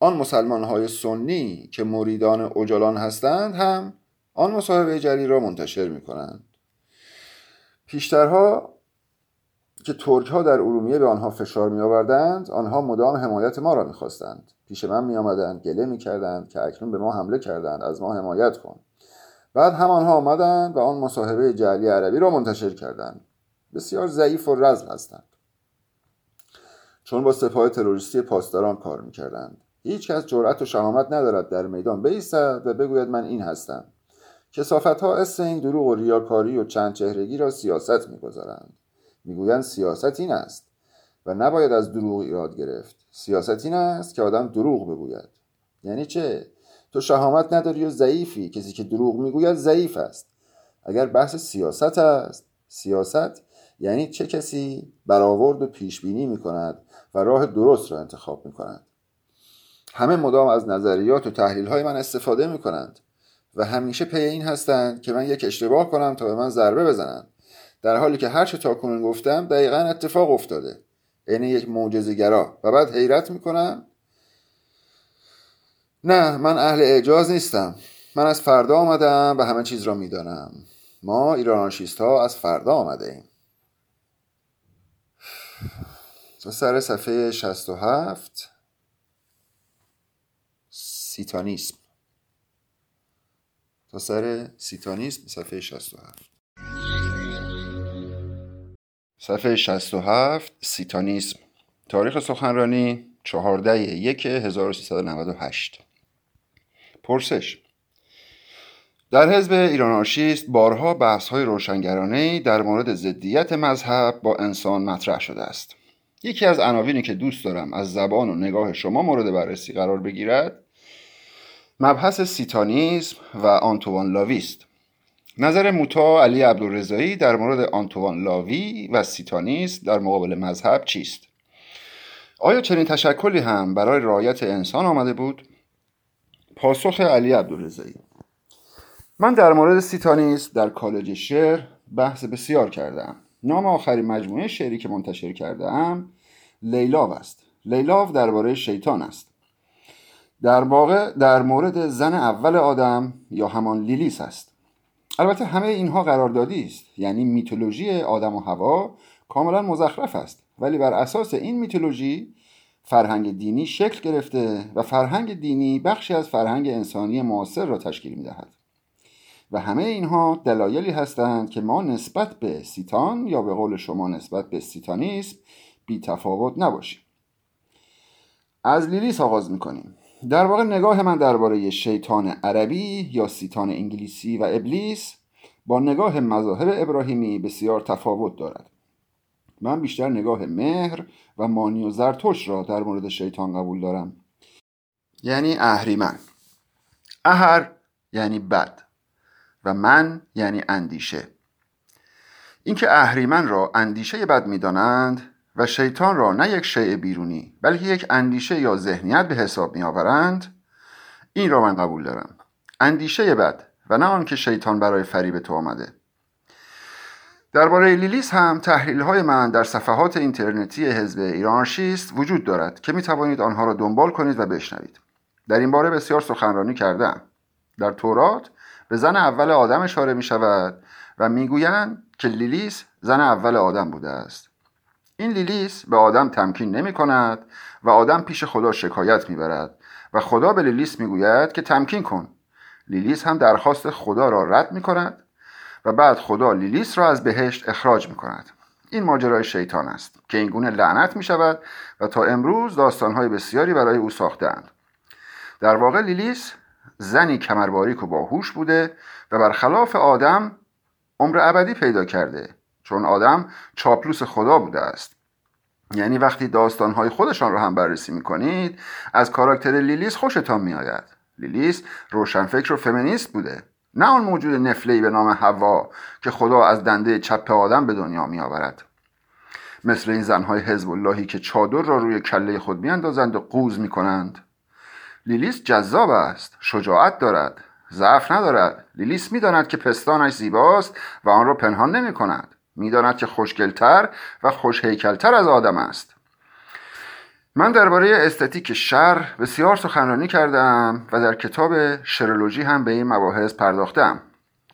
آن مسلمان های سنی که مریدان اجلان هستند هم آن مصاحبه جری را منتشر می کنند پیشترها که ترک ها در ارومیه به آنها فشار می آوردند آنها مدام حمایت ما را می خواستند پیش من می آمدند گله می کردند که اکنون به ما حمله کردند از ما حمایت کن. بعد همانها آمدند و آن مصاحبه جعلی عربی را منتشر کردند. بسیار ضعیف و رزل هستند. چون با سپاه تروریستی پاسداران کار می‌کردند. هیچ کس جرأت و شهامت ندارد در میدان بیستد و بگوید من این هستم. کسافت ها اسم این دروغ و ریاکاری و چند چهرگی را سیاست می‌گذارند. می‌گویند سیاست این است و نباید از دروغ ایراد گرفت. سیاست این است که آدم دروغ بگوید. یعنی چه؟ تو شهامت نداری و ضعیفی. کسی که دروغ می‌گوید ضعیف است. اگر بحث سیاست است سیاست یعنی چه کسی برآورد و پیش بینی می و راه درست را انتخاب می کند همه مدام از نظریات و تحلیل های من استفاده می کنند و همیشه پی این هستند که من یک اشتباه کنم تا به من ضربه بزنند در حالی که هر چه تاکنون گفتم دقیقا اتفاق افتاده. عین یک معجزه‌گرا. و بعد حیرت می‌کنم. نه من اهل اعجاز نیستم. من از فردا آمدم و همه چیز را می‌دانم. ما ایرانشیست ها از فردا آمده ایم تا سر صفحه 67 سیتانیسم. تا سر سیتانیسم صفحه 67 صفحه 67 سیتانیسم. تاریخ سخنرانی 14 یک 1398 پرسش. در حزب ایران آرشیست بارها بحث های روشنگرانه در مورد ضدیت مذهب با انسان مطرح شده است. یکی از عناوینی که دوست دارم از زبان و نگاه شما مورد بررسی قرار بگیرد مبحث سیتانیسم و آنتوان لاویست. نظر موتا علی عبدالرضایی در مورد آنتوان لاوی و سیتانیسم در مقابل مذهب چیست؟ آیا چنین تشکلی هم برای رعایت انسان آمده بود؟ پاسخ علی عبدالرضایی. من در مورد سیتانیسم در کالج شعر بحث بسیار کردم. نام آخرین مجموعه شعری که منتشر کرده ام لیلاو است. لیلاو درباره شیطان است. در واقع در مورد زن اول آدم یا همان لیلیس است. البته همه اینها قراردادی است. یعنی میتولوژی آدم و هوا کاملا مزخرف است. ولی بر اساس این میتولوژی فرهنگ دینی شکل گرفته و فرهنگ دینی بخشی از فرهنگ انسانی معاصر را تشکیل می دهد. و همه اینها دلایلی هستند که ما نسبت به سیتان یا به قول شما نسبت به سیتانیسم بی تفاوت نباشیم. از لیلیس آغاز می‌کنیم. در واقع نگاه من درباره شیطان عربی یا سیتان انگلیسی و ابلیس با نگاه مذاهب ابراهیمی بسیار تفاوت دارد. من بیشتر نگاه مهر و مانی و زرتوش را در مورد شیطان قبول دارم. یعنی اهریمن. اهر یعنی بد و من یعنی اندیشه. اینکه اهریمن را اندیشه بد می‌دانند و شیطان را نه یک شیء بیرونی بلکه یک اندیشه یا ذهنیت به حساب میآورند. این را من قبول دارم. اندیشه بد و نه آنکه شیطان برای فریب تو آمده. درباره لیلیس هم تحلیل های من در صفحات اینترنتی حزب ایران شیست وجود دارد که می توانید آنها را دنبال کنید و بشنوید. در این باره بسیار سخنرانی کردم در تورات به زن اول آدم اشاره می شود و می‌گویند که لیلیس زن اول آدم بوده است. این لیلیس به آدم تمکین نمی کند و آدم پیش خدا شکایت می برد و خدا به لیلیس می گوید که تمکین کن. لیلیس هم درخواست خدا را رد می کند و بعد خدا لیلیس را از بهشت اخراج می کند این ماجرای شیطان است که این گونه لعنت می شود و تا امروز داستانهای بسیاری برای او ساختند در واقع لیلیس زنی کمرباریک و باهوش بوده و برخلاف آدم عمر ابدی پیدا کرده چون آدم چاپلوس خدا بوده است. یعنی وقتی داستانهای خودشان را هم بررسی می‌کنید از کاراکتر لیلیس خوشتان میآید. لیلیس روشنفکر و فمینیست بوده. نه آن موجود نفلی به نام هوا که خدا از دنده چپ آدم به دنیا می آورد مثل این زنهای حزب اللهی که چادر را روی کله خود میاندازند و قوز می کنند لیلیس جذاب است شجاعت دارد ضعف ندارد. لیلیس می‌داند که پستانش زیباست و آن را پنهان نمی کند می‌داند که خوشگلتر و خوشهیکلتر از آدم است. من درباره استتیک شر بسیار سخنرانی کردم و در کتاب شرولوژی هم به این مباحث پرداختم.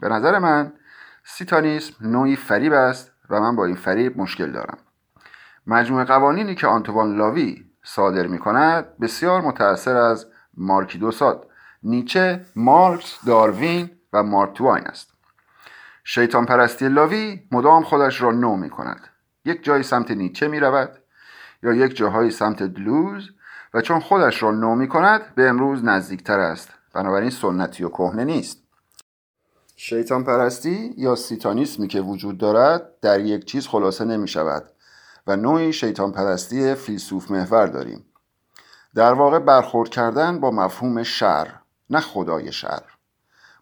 به نظر من سیتانیسم نوعی فریب است و من با این فریب مشکل دارم. مجموع قوانینی که آنتوان لاوی صادر می کند بسیار متأثر از مارکیدوساد. نیچه مارکس داروین و مارک تواین است. شیطان پرستی لاوی مدام خودش را نو می کند یک جایی سمت نیچه می رود یا یک جاهایی سمت دلوز و چون خودش را نو می کند به امروز نزدیکتر است. بنابراین سنتی و کهنه نیست. شیطان پرستی یا سیتانیسمی که وجود دارد در یک چیز خلاصه نمی شود و نوعی شیطان پرستی فیلسوف محور داریم. در واقع برخورد کردن با مفهوم شر نه خدای شر.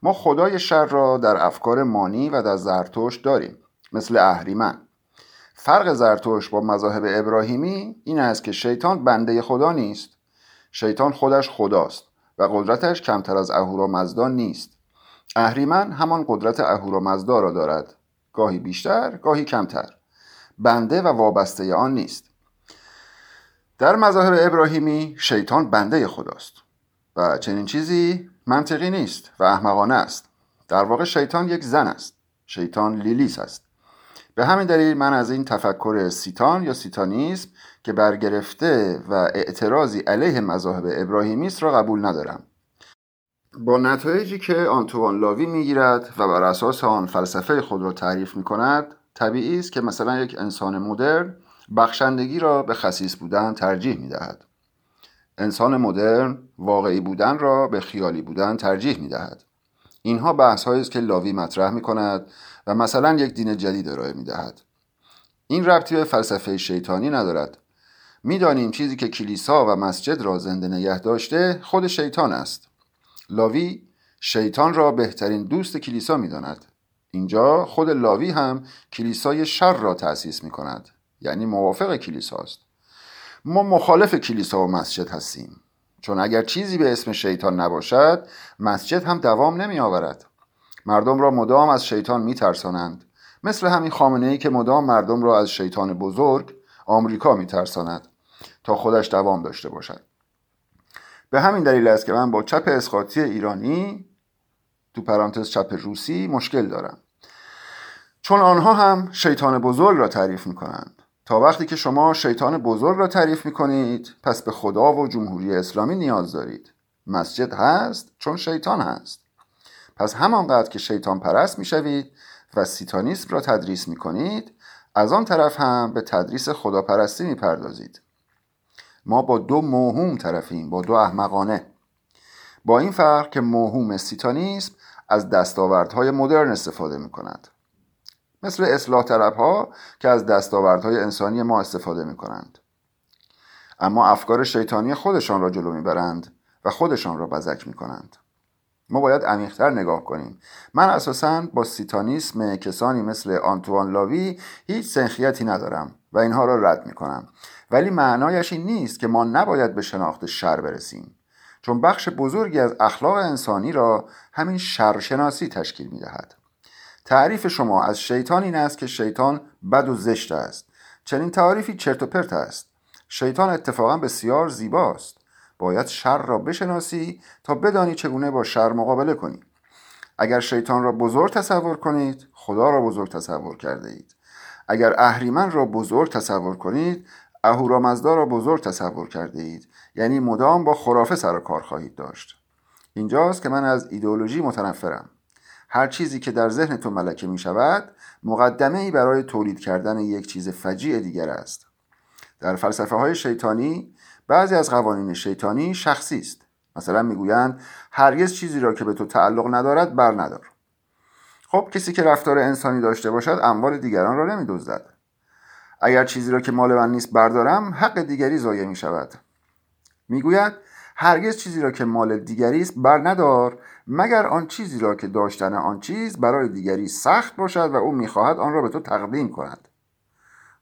ما خدای شر را در افکار مانی و در زرتوش داریم مثل اهریمن. فرق زرتوش با مذاهب ابراهیمی این است که شیطان بنده خدا نیست. شیطان خودش خداست و قدرتش کمتر از اهورامزدا نیست. اهریمن همان قدرت اهورامزدا را دارد. گاهی بیشتر گاهی کمتر. بنده و وابسته آن نیست. در مذاهب ابراهیمی شیطان بنده خداست. و چنین چیزی منطقی نیست و احمقانه است. در واقع شیطان یک زن است. شیطان لیلیس است. به همین دلیل من از این تفکر سیتان یا سیتانیسم که برگرفته و اعتراضی علیه مذاهب ابراهیمی است را قبول ندارم. با نتایجی که آنتوان لاوی می‌گیرد و بر اساس آن فلسفه خود را تعریف می کند طبیعی است که مثلا یک انسان مدرن بخشندگی را به خصیص بودن ترجیح می دهد. انسان مدرن واقعی بودن را به خیالی بودن ترجیح می دهد. اینها بحث است که لاوی مطرح می کند و مثلا یک دین جدید ارائه می دهد. این ربطی به فلسفه شیطانی ندارد. می‌دانیم چیزی که کلیسا و مسجد را زنده نگه داشته خود شیطان است. لاوی شیطان را بهترین دوست کلیسا می داند. اینجا خود لاوی هم کلیسای شر را تأسیس می کند. یعنی موافق کلیسا است. ما مخالف کلیسا و مسجد هستیم. چون اگر چیزی به اسم شیطان نباشد مسجد هم دوام نمی آورد. مردم را مدام از شیطان می ترسانند. مثل همین خامنه ای که مدام مردم را از شیطان بزرگ آمریکا می ترساند تا خودش دوام داشته باشد. به همین دلیل است که من با چپ اسقاطی ایرانی تو پرانتز چپ روسی مشکل دارم چون آنها هم شیطان بزرگ را تعریف می کنند تا وقتی که شما شیطان بزرگ را تعریف می کنید پس به خدا و جمهوری اسلامی نیاز دارید. مسجد هست چون شیطان هست. پس همانقدر که شیطان پرست می شوید و سیتانیسم را تدریس می کنید از آن طرف هم به تدریس خداپرستی می پردازید ما با دو موهوم طرفیم با دو احمقانه. با این فرق که موهوم سیتانیسم از دستاوردهای مدرن استفاده می کند مثل اصلاح طلب ها که از دستاوردهای انسانی ما استفاده می کنند اما افکار شیطانی خودشان را جلو می‌برند و خودشان را بزک می کنند ما باید عمیقتر نگاه کنیم. من اساسا با سیتانیسم کسانی مثل آنتوان لاوی هیچ سنخیتی ندارم و اینها را رد می کنم ولی معنایش این نیست که ما نباید به شناخت شر برسیم. چون بخش بزرگی از اخلاق انسانی را همین شرشناسی تشکیل می دهد. تعریف شما از شیطان این است که شیطان بد و زشت است. چنین تعریفی چرت و پرت است. شیطان اتفاقا بسیار زیباست. باید شر را بشناسی تا بدانی چگونه با شر مقابله کنی. اگر شیطان را بزرگ تصور کنید خدا را بزرگ تصور کرده اید. اگر اهریمن را بزرگ تصور کنید اهورامزدا را بزرگ تصور کرده اید. یعنی مدام با خرافه سر و کار خواهید داشت. اینجاست که من از ایدئولوژی متنفرم. هر چیزی که در ذهن تو ملکه می شود مقدمه ای برای تولید کردن یک چیز فجیع دیگر است. در فلسفه های شیطانی بعضی از قوانین شیطانی شخصی است. مثلا می‌گویند هرگز چیزی را که به تو تعلق ندارد بر ندار. خب کسی که رفتار انسانی داشته باشد اموال دیگران را نمیدزدد. اگر چیزی را که مال من نیست بردارم حق دیگری ضایع می شود می‌گوید هرگز چیزی را که مال دیگری است بر ندار مگر آن چیزی را که داشتن آن چیز برای دیگری سخت باشد و او می‌خواهد آن را به تو تقدیم کند.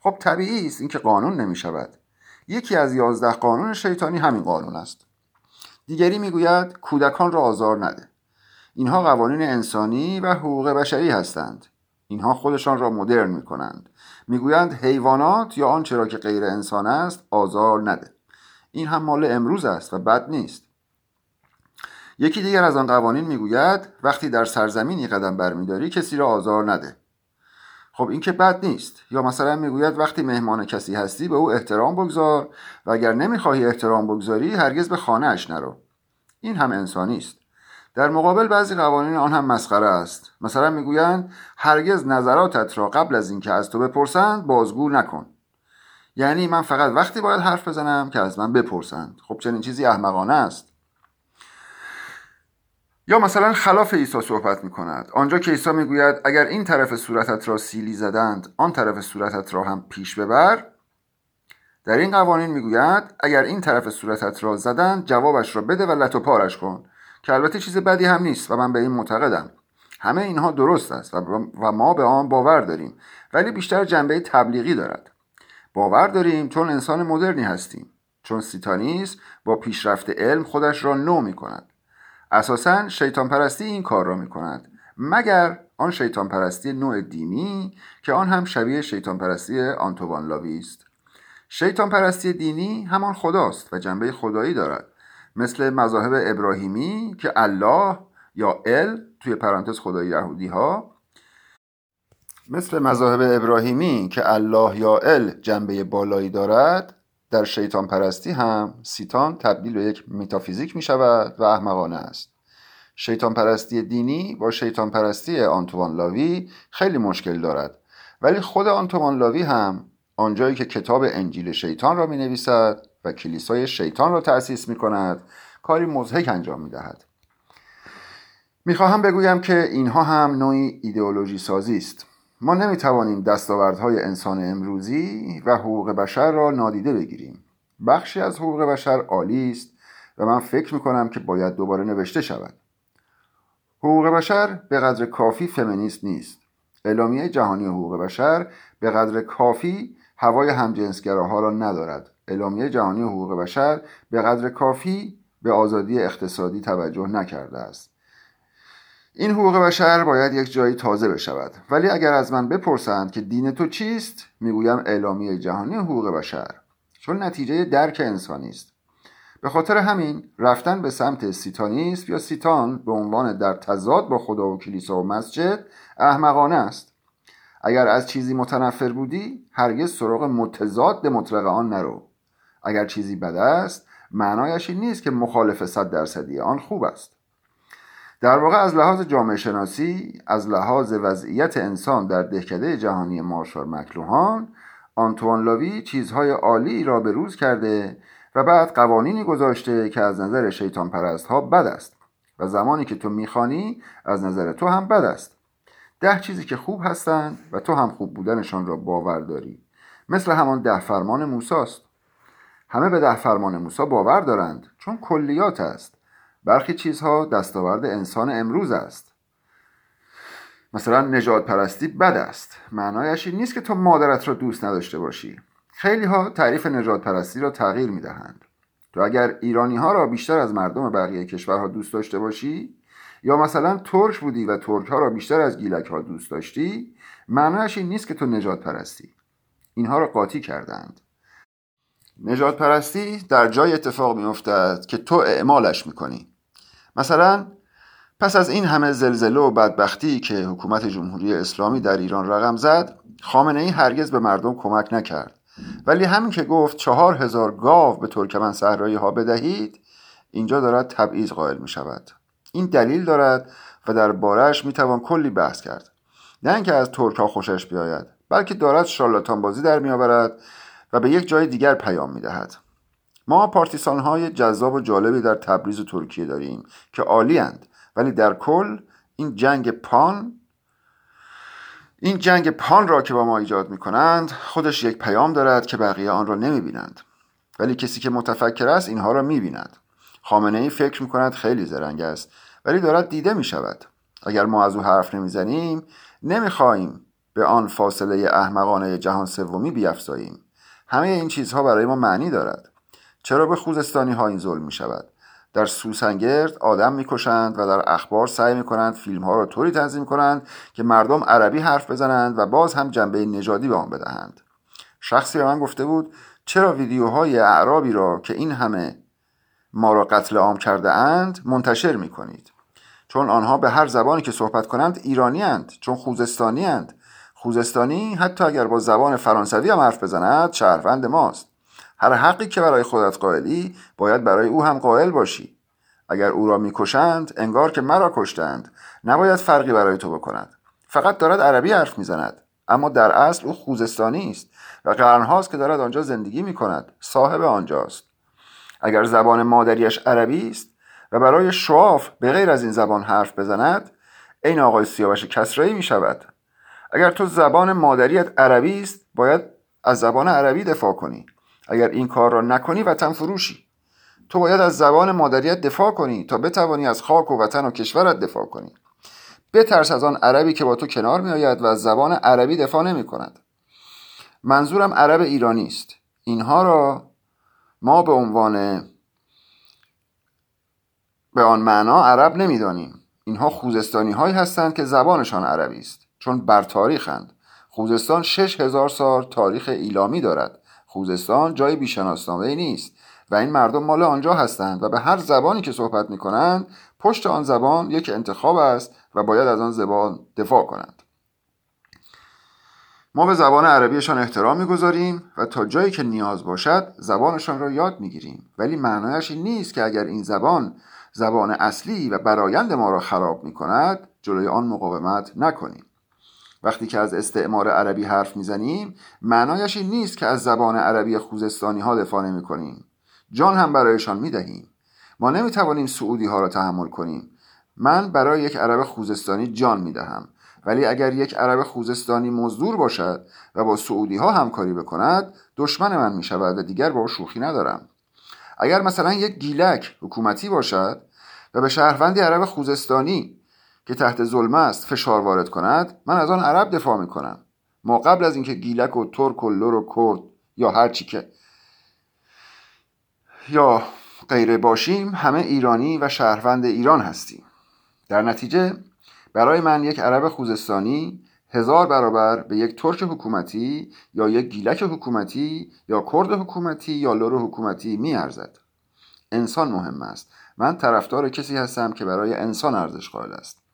خب طبیعی است اینکه قانون نمی شود یکی از یازده قانون شیطانی همین قانون است. دیگری می‌گوید کودکان را آزار نده. اینها قوانین انسانی و حقوق بشری هستند. اینها خودشان را مدرن می کنند می‌گویند حیوانات یا آنچه را که غیر انسان است آزار نده. این هم مال امروز است و بد نیست. یکی دیگر از آن قوانین می‌گوید وقتی در سرزمینی قدم برمیداری کسی را آزار نده. خب این که بد نیست. یا مثلا می‌گوید وقتی مهمان کسی هستی به او احترام بگذار و اگر نمی‌خواهی احترام بگذاری هرگز به خانه اش نرو. این هم انسانی است. در مقابل بعضی قوانین آن هم مسخره است. مثلا می‌گویند هرگز نظراتت را قبل از اینکه از تو بپرسند بازگو نکن. یعنی من فقط وقتی باید حرف بزنم که از من بپرسند. خب چنین چیزی احمقانه است. یا مثلا خلاف عیسی صحبت می کند آنجا که عیسی می‌گوید اگر این طرف صورتت را سیلی زدند آن طرف صورتت را هم پیش ببر. در این قوانین می‌گوید اگر این طرف صورتت را زدند جوابش را بده و لط و پارش کن که البته چیز بدی هم نیست و من به این معتقدم. همه اینها درست است و ما به آن باور داریم. ولی بیشتر جنبه تبلیغی دارد. باور داریم چون انسان مدرنی هستیم. چون سیتانیس با پیشرفت علم خودش را نو می کند اساسا شیطان پرستی این کار را می کند مگر آن شیطان پرستی نوع دینی که آن هم شبیه شیطان پرستی آنتوان لاوی است؟ شیطان پرستی دینی همان خداست و جنبه خدایی دارد. مثل مذاهب ابراهیمی که الله یا ال توی پرانتز خدای یهودی ها مثل مذاهب ابراهیمی که الله یا ال جنبه بالایی دارد در شیطان پرستی هم سیتان تبدیل به یک متافیزیک می شود و احمقانه است. شیطان پرستی دینی با شیطان پرستی آنتوان لاوی خیلی مشکل دارد. ولی خود آنتوان لاوی هم آنجایی که کتاب انجیل شیطان را می نویسد و کلیسای شیطان را تأسیس می کند کاری مزهک انجام می دهد می خواهم بگویم که اینها هم نوعی ایدئولوژی سازی است. ما نمی توانیم دستاوردهای انسان امروزی و حقوق بشر را نادیده بگیریم. بخشی از حقوق بشر عالی است و من فکر می کنم که باید دوباره نوشته شود. حقوق بشر به قدر کافی فمینیست نیست. اعلامیه جهانی حقوق بشر به قدر کافی هوای همجنسگراها را ندارد. اعلامیه جهانی حقوق بشر به قدر کافی به آزادی اقتصادی توجه نکرده است. این حقوق بشر باید یک جایی تازه بشود. ولی اگر از من بپرسند که دین تو چیست می‌گویم اعلامیه جهانی حقوق بشر. چون نتیجه درک انسانی است. به خاطر همین رفتن به سمت سیتانیسم یا سیتان به عنوان در تضاد با خدا و کلیسا و مسجد احمقانه است. اگر از چیزی متنفر بودی هرگز سراغ متضاد مطلق آن نرو. اگر چیزی بد است معنایش این نیست که مخالف صد درصدی آن خوب است. در واقع از لحاظ جامعه شناسی از لحاظ وضعیت انسان در دهکده جهانی مارشال مکلوهان آنتوان لاوی چیزهای عالی را به روز کرده و بعد قوانینی گذاشته که از نظر شیطان پرست ها بد است و زمانی که تو می‌خوانی از نظر تو هم بد است. ده چیزی که خوب هستند و تو هم خوب بودنشان را باور داری. مثل همان ده فرمان موساست. همه به ده فرمان موسی باور دارند چون کلیات است. برخی چیزها دستاورد انسان امروز است. مثلا نجات پرستی بد است. معنایش این نیست که تو مادرت را دوست نداشته باشی. خیلی ها تعریف نجات پرستی را تغییر می دهند تو اگر ایرانی ها را بیشتر از مردم بقیه کشورها دوست داشته باشی یا مثلا ترک بودی و ترک ها را بیشتر از گیلک ها دوست داشتی معنایش این نیست که تو نجات پرستی اینها را قاطی کردند. نجات پرستی در جای اتفاق می افتد که تو اعمالش می کنی مثلا پس از این همه زلزله و بدبختی که حکومت جمهوری اسلامی در ایران رقم زد خامنه ای هرگز به مردم کمک نکرد. ولی همین که گفت چهار هزار گاو به ترکمن صحرایی ها بدهید اینجا دارد تبعیض قائل می شود. این دلیل دارد و در بارش می توان کلی بحث کرد. نه اینکه از ترک ها خوشش بیاید بلکه دارد شارلاتان بازی در می آورد و به یک جای دیگر پیام می دهد. ما پارتیسان های جذاب و جالبی در تبریز و ترکیه داریم که عالی ولی در کل این جنگ پان این جنگ پان را که با ما ایجاد می کنند خودش یک پیام دارد که بقیه آن را نمی بینند ولی کسی که متفکر است اینها را می بیند خامنه ای فکر می کند خیلی زرنگ است ولی دارد دیده می شود اگر ما از او حرف نمی‌زنیم نمی‌خواهیم به آن فاصله احمقانه جهان سومی بیافزاییم. همه این چیزها برای ما معنی دارد. چرا به خوزستانی ها این ظلم می شود در سوسنگرد آدم می‌کشند و در اخبار سعی می‌کنند فیلم ها را طوری تنظیم کنند که مردم عربی حرف بزنند و باز هم جنبه نژادی به آن بدهند. شخصی به من گفته بود چرا ویدیوهای اعرابی را که این همه ما را قتل عام کرده اند منتشر می کنید چون آنها به هر زبانی که صحبت کنند ایرانی اند چون خوزستانی اند. خوزستانی حتی اگر با زبان فرانسوی هم حرف بزند شهروند ماست. هر حقی که برای خودت قائلی باید برای او هم قائل باشی. اگر او را می‌کشند انگار که مرا کشتند. نباید فرقی برای تو بکند. فقط دارد عربی حرف می‌زند. اما در اصل او خوزستانی است و قرنهاست که دارد آنجا زندگی می کند صاحب آنجاست. اگر زبان مادریش عربی است و برای شواف به غیر از این زبان حرف بزند این آقای سیاوش کسرایی می شود اگر تو زبان مادریت عربی است باید از زبان عربی دفاع کنی. اگر این کار را نکنی وطن فروشی. تو باید از زبان مادریت دفاع کنی تا بتوانی از خاک و وطن و کشورت دفاع کنی. بترس از آن عربی که با تو کنار می آید و از زبان عربی دفاع نمی کند منظورم عرب ایرانی است. اینها را ما به عنوان به آن معنا عرب نمی‌دانیم. اینها خوزستانی هایی هستند که زبانشان عربی است چون بر تاریخند خوزستان شش هزار سال تاریخ ایلامی دارد. خوزستان جای بیشناسنامه نیست و این مردم مال آنجا هستند و به هر زبانی که صحبت می کنند پشت آن زبان یک انتخاب است و باید از آن زبان دفاع کنند. ما به زبان عربیشان احترام می‌گذاریم و تا جایی که نیاز باشد زبانشان را یاد می‌گیریم. ولی معنایش این نیست که اگر این زبان زبان اصلی و برایند ما را خراب می کند جلوی آن مقاومت نکنیم. وقتی که از استعمار عربی حرف می‌زنیم معنایش این نیست که از زبان عربی خوزستانی ها دفاع نمی کنیم جان هم برایشان می دهیم ما نمی توانیم سعودی ها را تحمل کنیم. من برای یک عرب خوزستانی جان می دهم ولی اگر یک عرب خوزستانی مزدور باشد و با سعودی ها همکاری بکند دشمن من می شود و دیگر با او شوخی ندارم. اگر مثلا یک گیلک حکومتی باشد و به شهروندی عرب خوزستانی که تحت ظلم است فشار وارد کند من از آن عرب دفاع می کنم ما قبل از اینکه گیلک و ترک و لور و کرد یا هر چی که یا غیره باشیم همه ایرانی و شهروند ایران هستیم. در نتیجه برای من یک عرب خوزستانی هزار برابر به یک ترک حکومتی یا یک گیلک حکومتی یا کرد حکومتی یا لور حکومتی می ارزد. انسان مهم است. من طرفدار کسی هستم که برای انسان ارزش قائل است.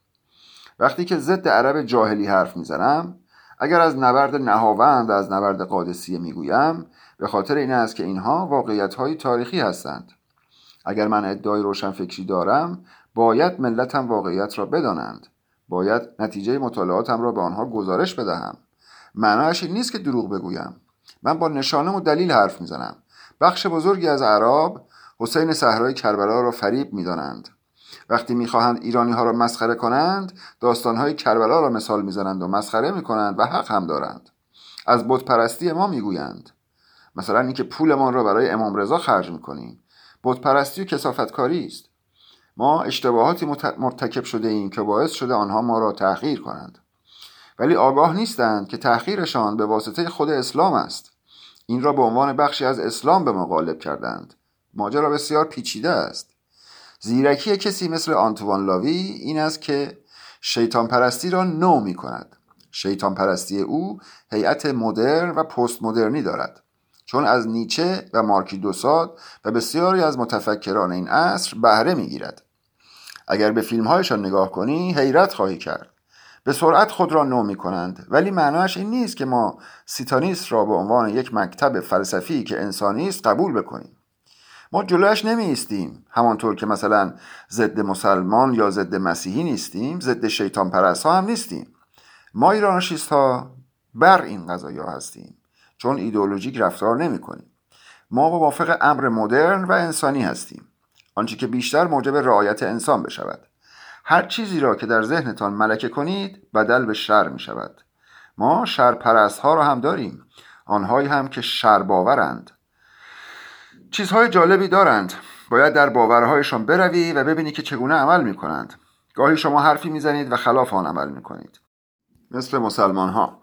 وقتی که ضد عرب جاهلی حرف می‌زنم اگر از نبرد نهاوند و از نبرد قادسیه می‌گویم به خاطر این است که اینها واقعیت های تاریخی هستند. اگر من ادعای روشنفکری دارم باید ملتم واقعیت را بدانند. باید نتیجه مطالعاتم را به آنها گزارش بدهم. معنایش این نیست که دروغ بگویم. من با نشانه و دلیل حرف می‌زنم. بخش بزرگی از عرب حسین صحرای کربلا را فریب می‌دانند. وقتی می‌خواهند ایرانی ها را مسخره کنند داستان های کربلا را مثال می‌زنند و مسخره می‌کنند و حق هم دارند. از بت پرستی ما می‌گویند. مثلا اینکه پولمان را برای امام رضا خرج می‌کنیم. بت پرستی و کسافتکاری است. ما اشتباهاتی مرتکب شده ایم که باعث شده آنها ما را تحقیر کنند. ولی آگاه نیستند که تحقیرشان به واسطه خود اسلام است. این را به عنوان بخشی از اسلام به ما غالب کردند. ماجرا بسیار پیچیده است. زیرکی کسی مثل آنتوان لاوی این است که شیطان پرستی را نو می کند شیطان پرستی او هیئت مدرن و پست مدرنی دارد. چون از نیچه و مارکی دوساد و بسیاری از متفکران این عصر بهره می‌گیرد. اگر به فیلم هایشان نگاه کنی حیرت خواهی کرد. به سرعت خود را نو می کنند ولی معناش این نیست که ما سیتانیست را به عنوان یک مکتب فلسفی که انسانی است قبول بکنیم. ما جلوش نمی ایستیم همانطور که مثلا ضد مسلمان یا ضد مسیحی نیستیم ضد شیطان پرست ها هم نیستیم. ما ایرانشیست ها بر این قضایی هستیم چون ایدئولوژیک رفتار نمی کنیم ما موافق امر مدرن و انسانی هستیم. آنچه که بیشتر موجب رعایت انسان بشود. هر چیزی را که در ذهنتان ملکه کنید بدل به شر می شود ما شر پرست ها را هم داریم. آنهایی هم که شر باورند چیزهای جالبی دارند. باید در باورهایشان بروی و ببینی که چگونه عمل می کنند گاهی شما حرفی می‌زنید و خلاف آن عمل می کنید مثل مسلمان ها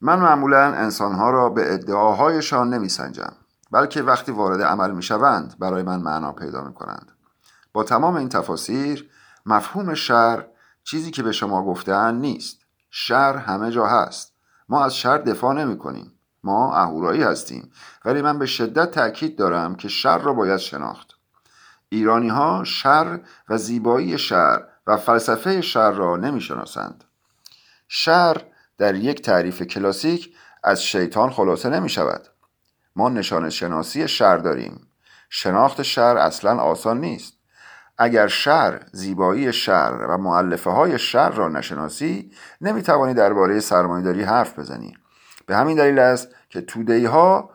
من معمولا انسانها را به ادعاهایشان نمی سنجم بلکه وقتی وارد عمل می شوند برای من معنا پیدا می کنند با تمام این تفاسیر مفهوم شر چیزی که به شما گفتهاند نیست. شر همه جا هست. ما از شر دفاع نمی کنیم ما اهورایی هستیم ولی من به شدت تاکید دارم که شر را باید شناخت. ایرانی ها شر و زیبایی شر و فلسفه شر را نمی شناسند شر در یک تعریف کلاسیک از شیطان خلاصه نمی شود ما نشان شناسی شر داریم. شناخت شر اصلا آسان نیست. اگر شر زیبایی شر و معلفه های شر را نشناسی نمی‌توانی درباره سرمایهداری حرف بزنی. به همین دلیل است که تودهی ها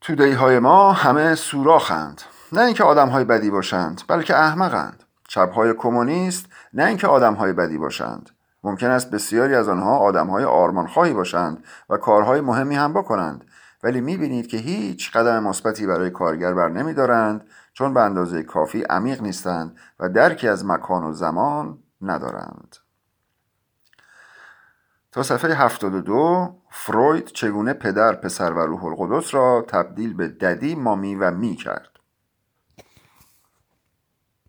تودهی های ما همه سوراخند نه اینکه آدم های بدی باشند بلکه احمقند چپ های کمونیست نه اینکه آدم های بدی باشند. ممکن است بسیاری از آنها آدم های آرمانخواهی باشند و کارهای مهمی هم بکنند. ولی می‌بینید که هیچ قدم مثبتی برای کارگر بر نمیدارند چون به اندازه کافی عمیق نیستند و درکی از مکان و زمان ندارند. تا صفحه 72 فروید چگونه پدر پسر و روح القدس را تبدیل به ددی مامی و می کرد؟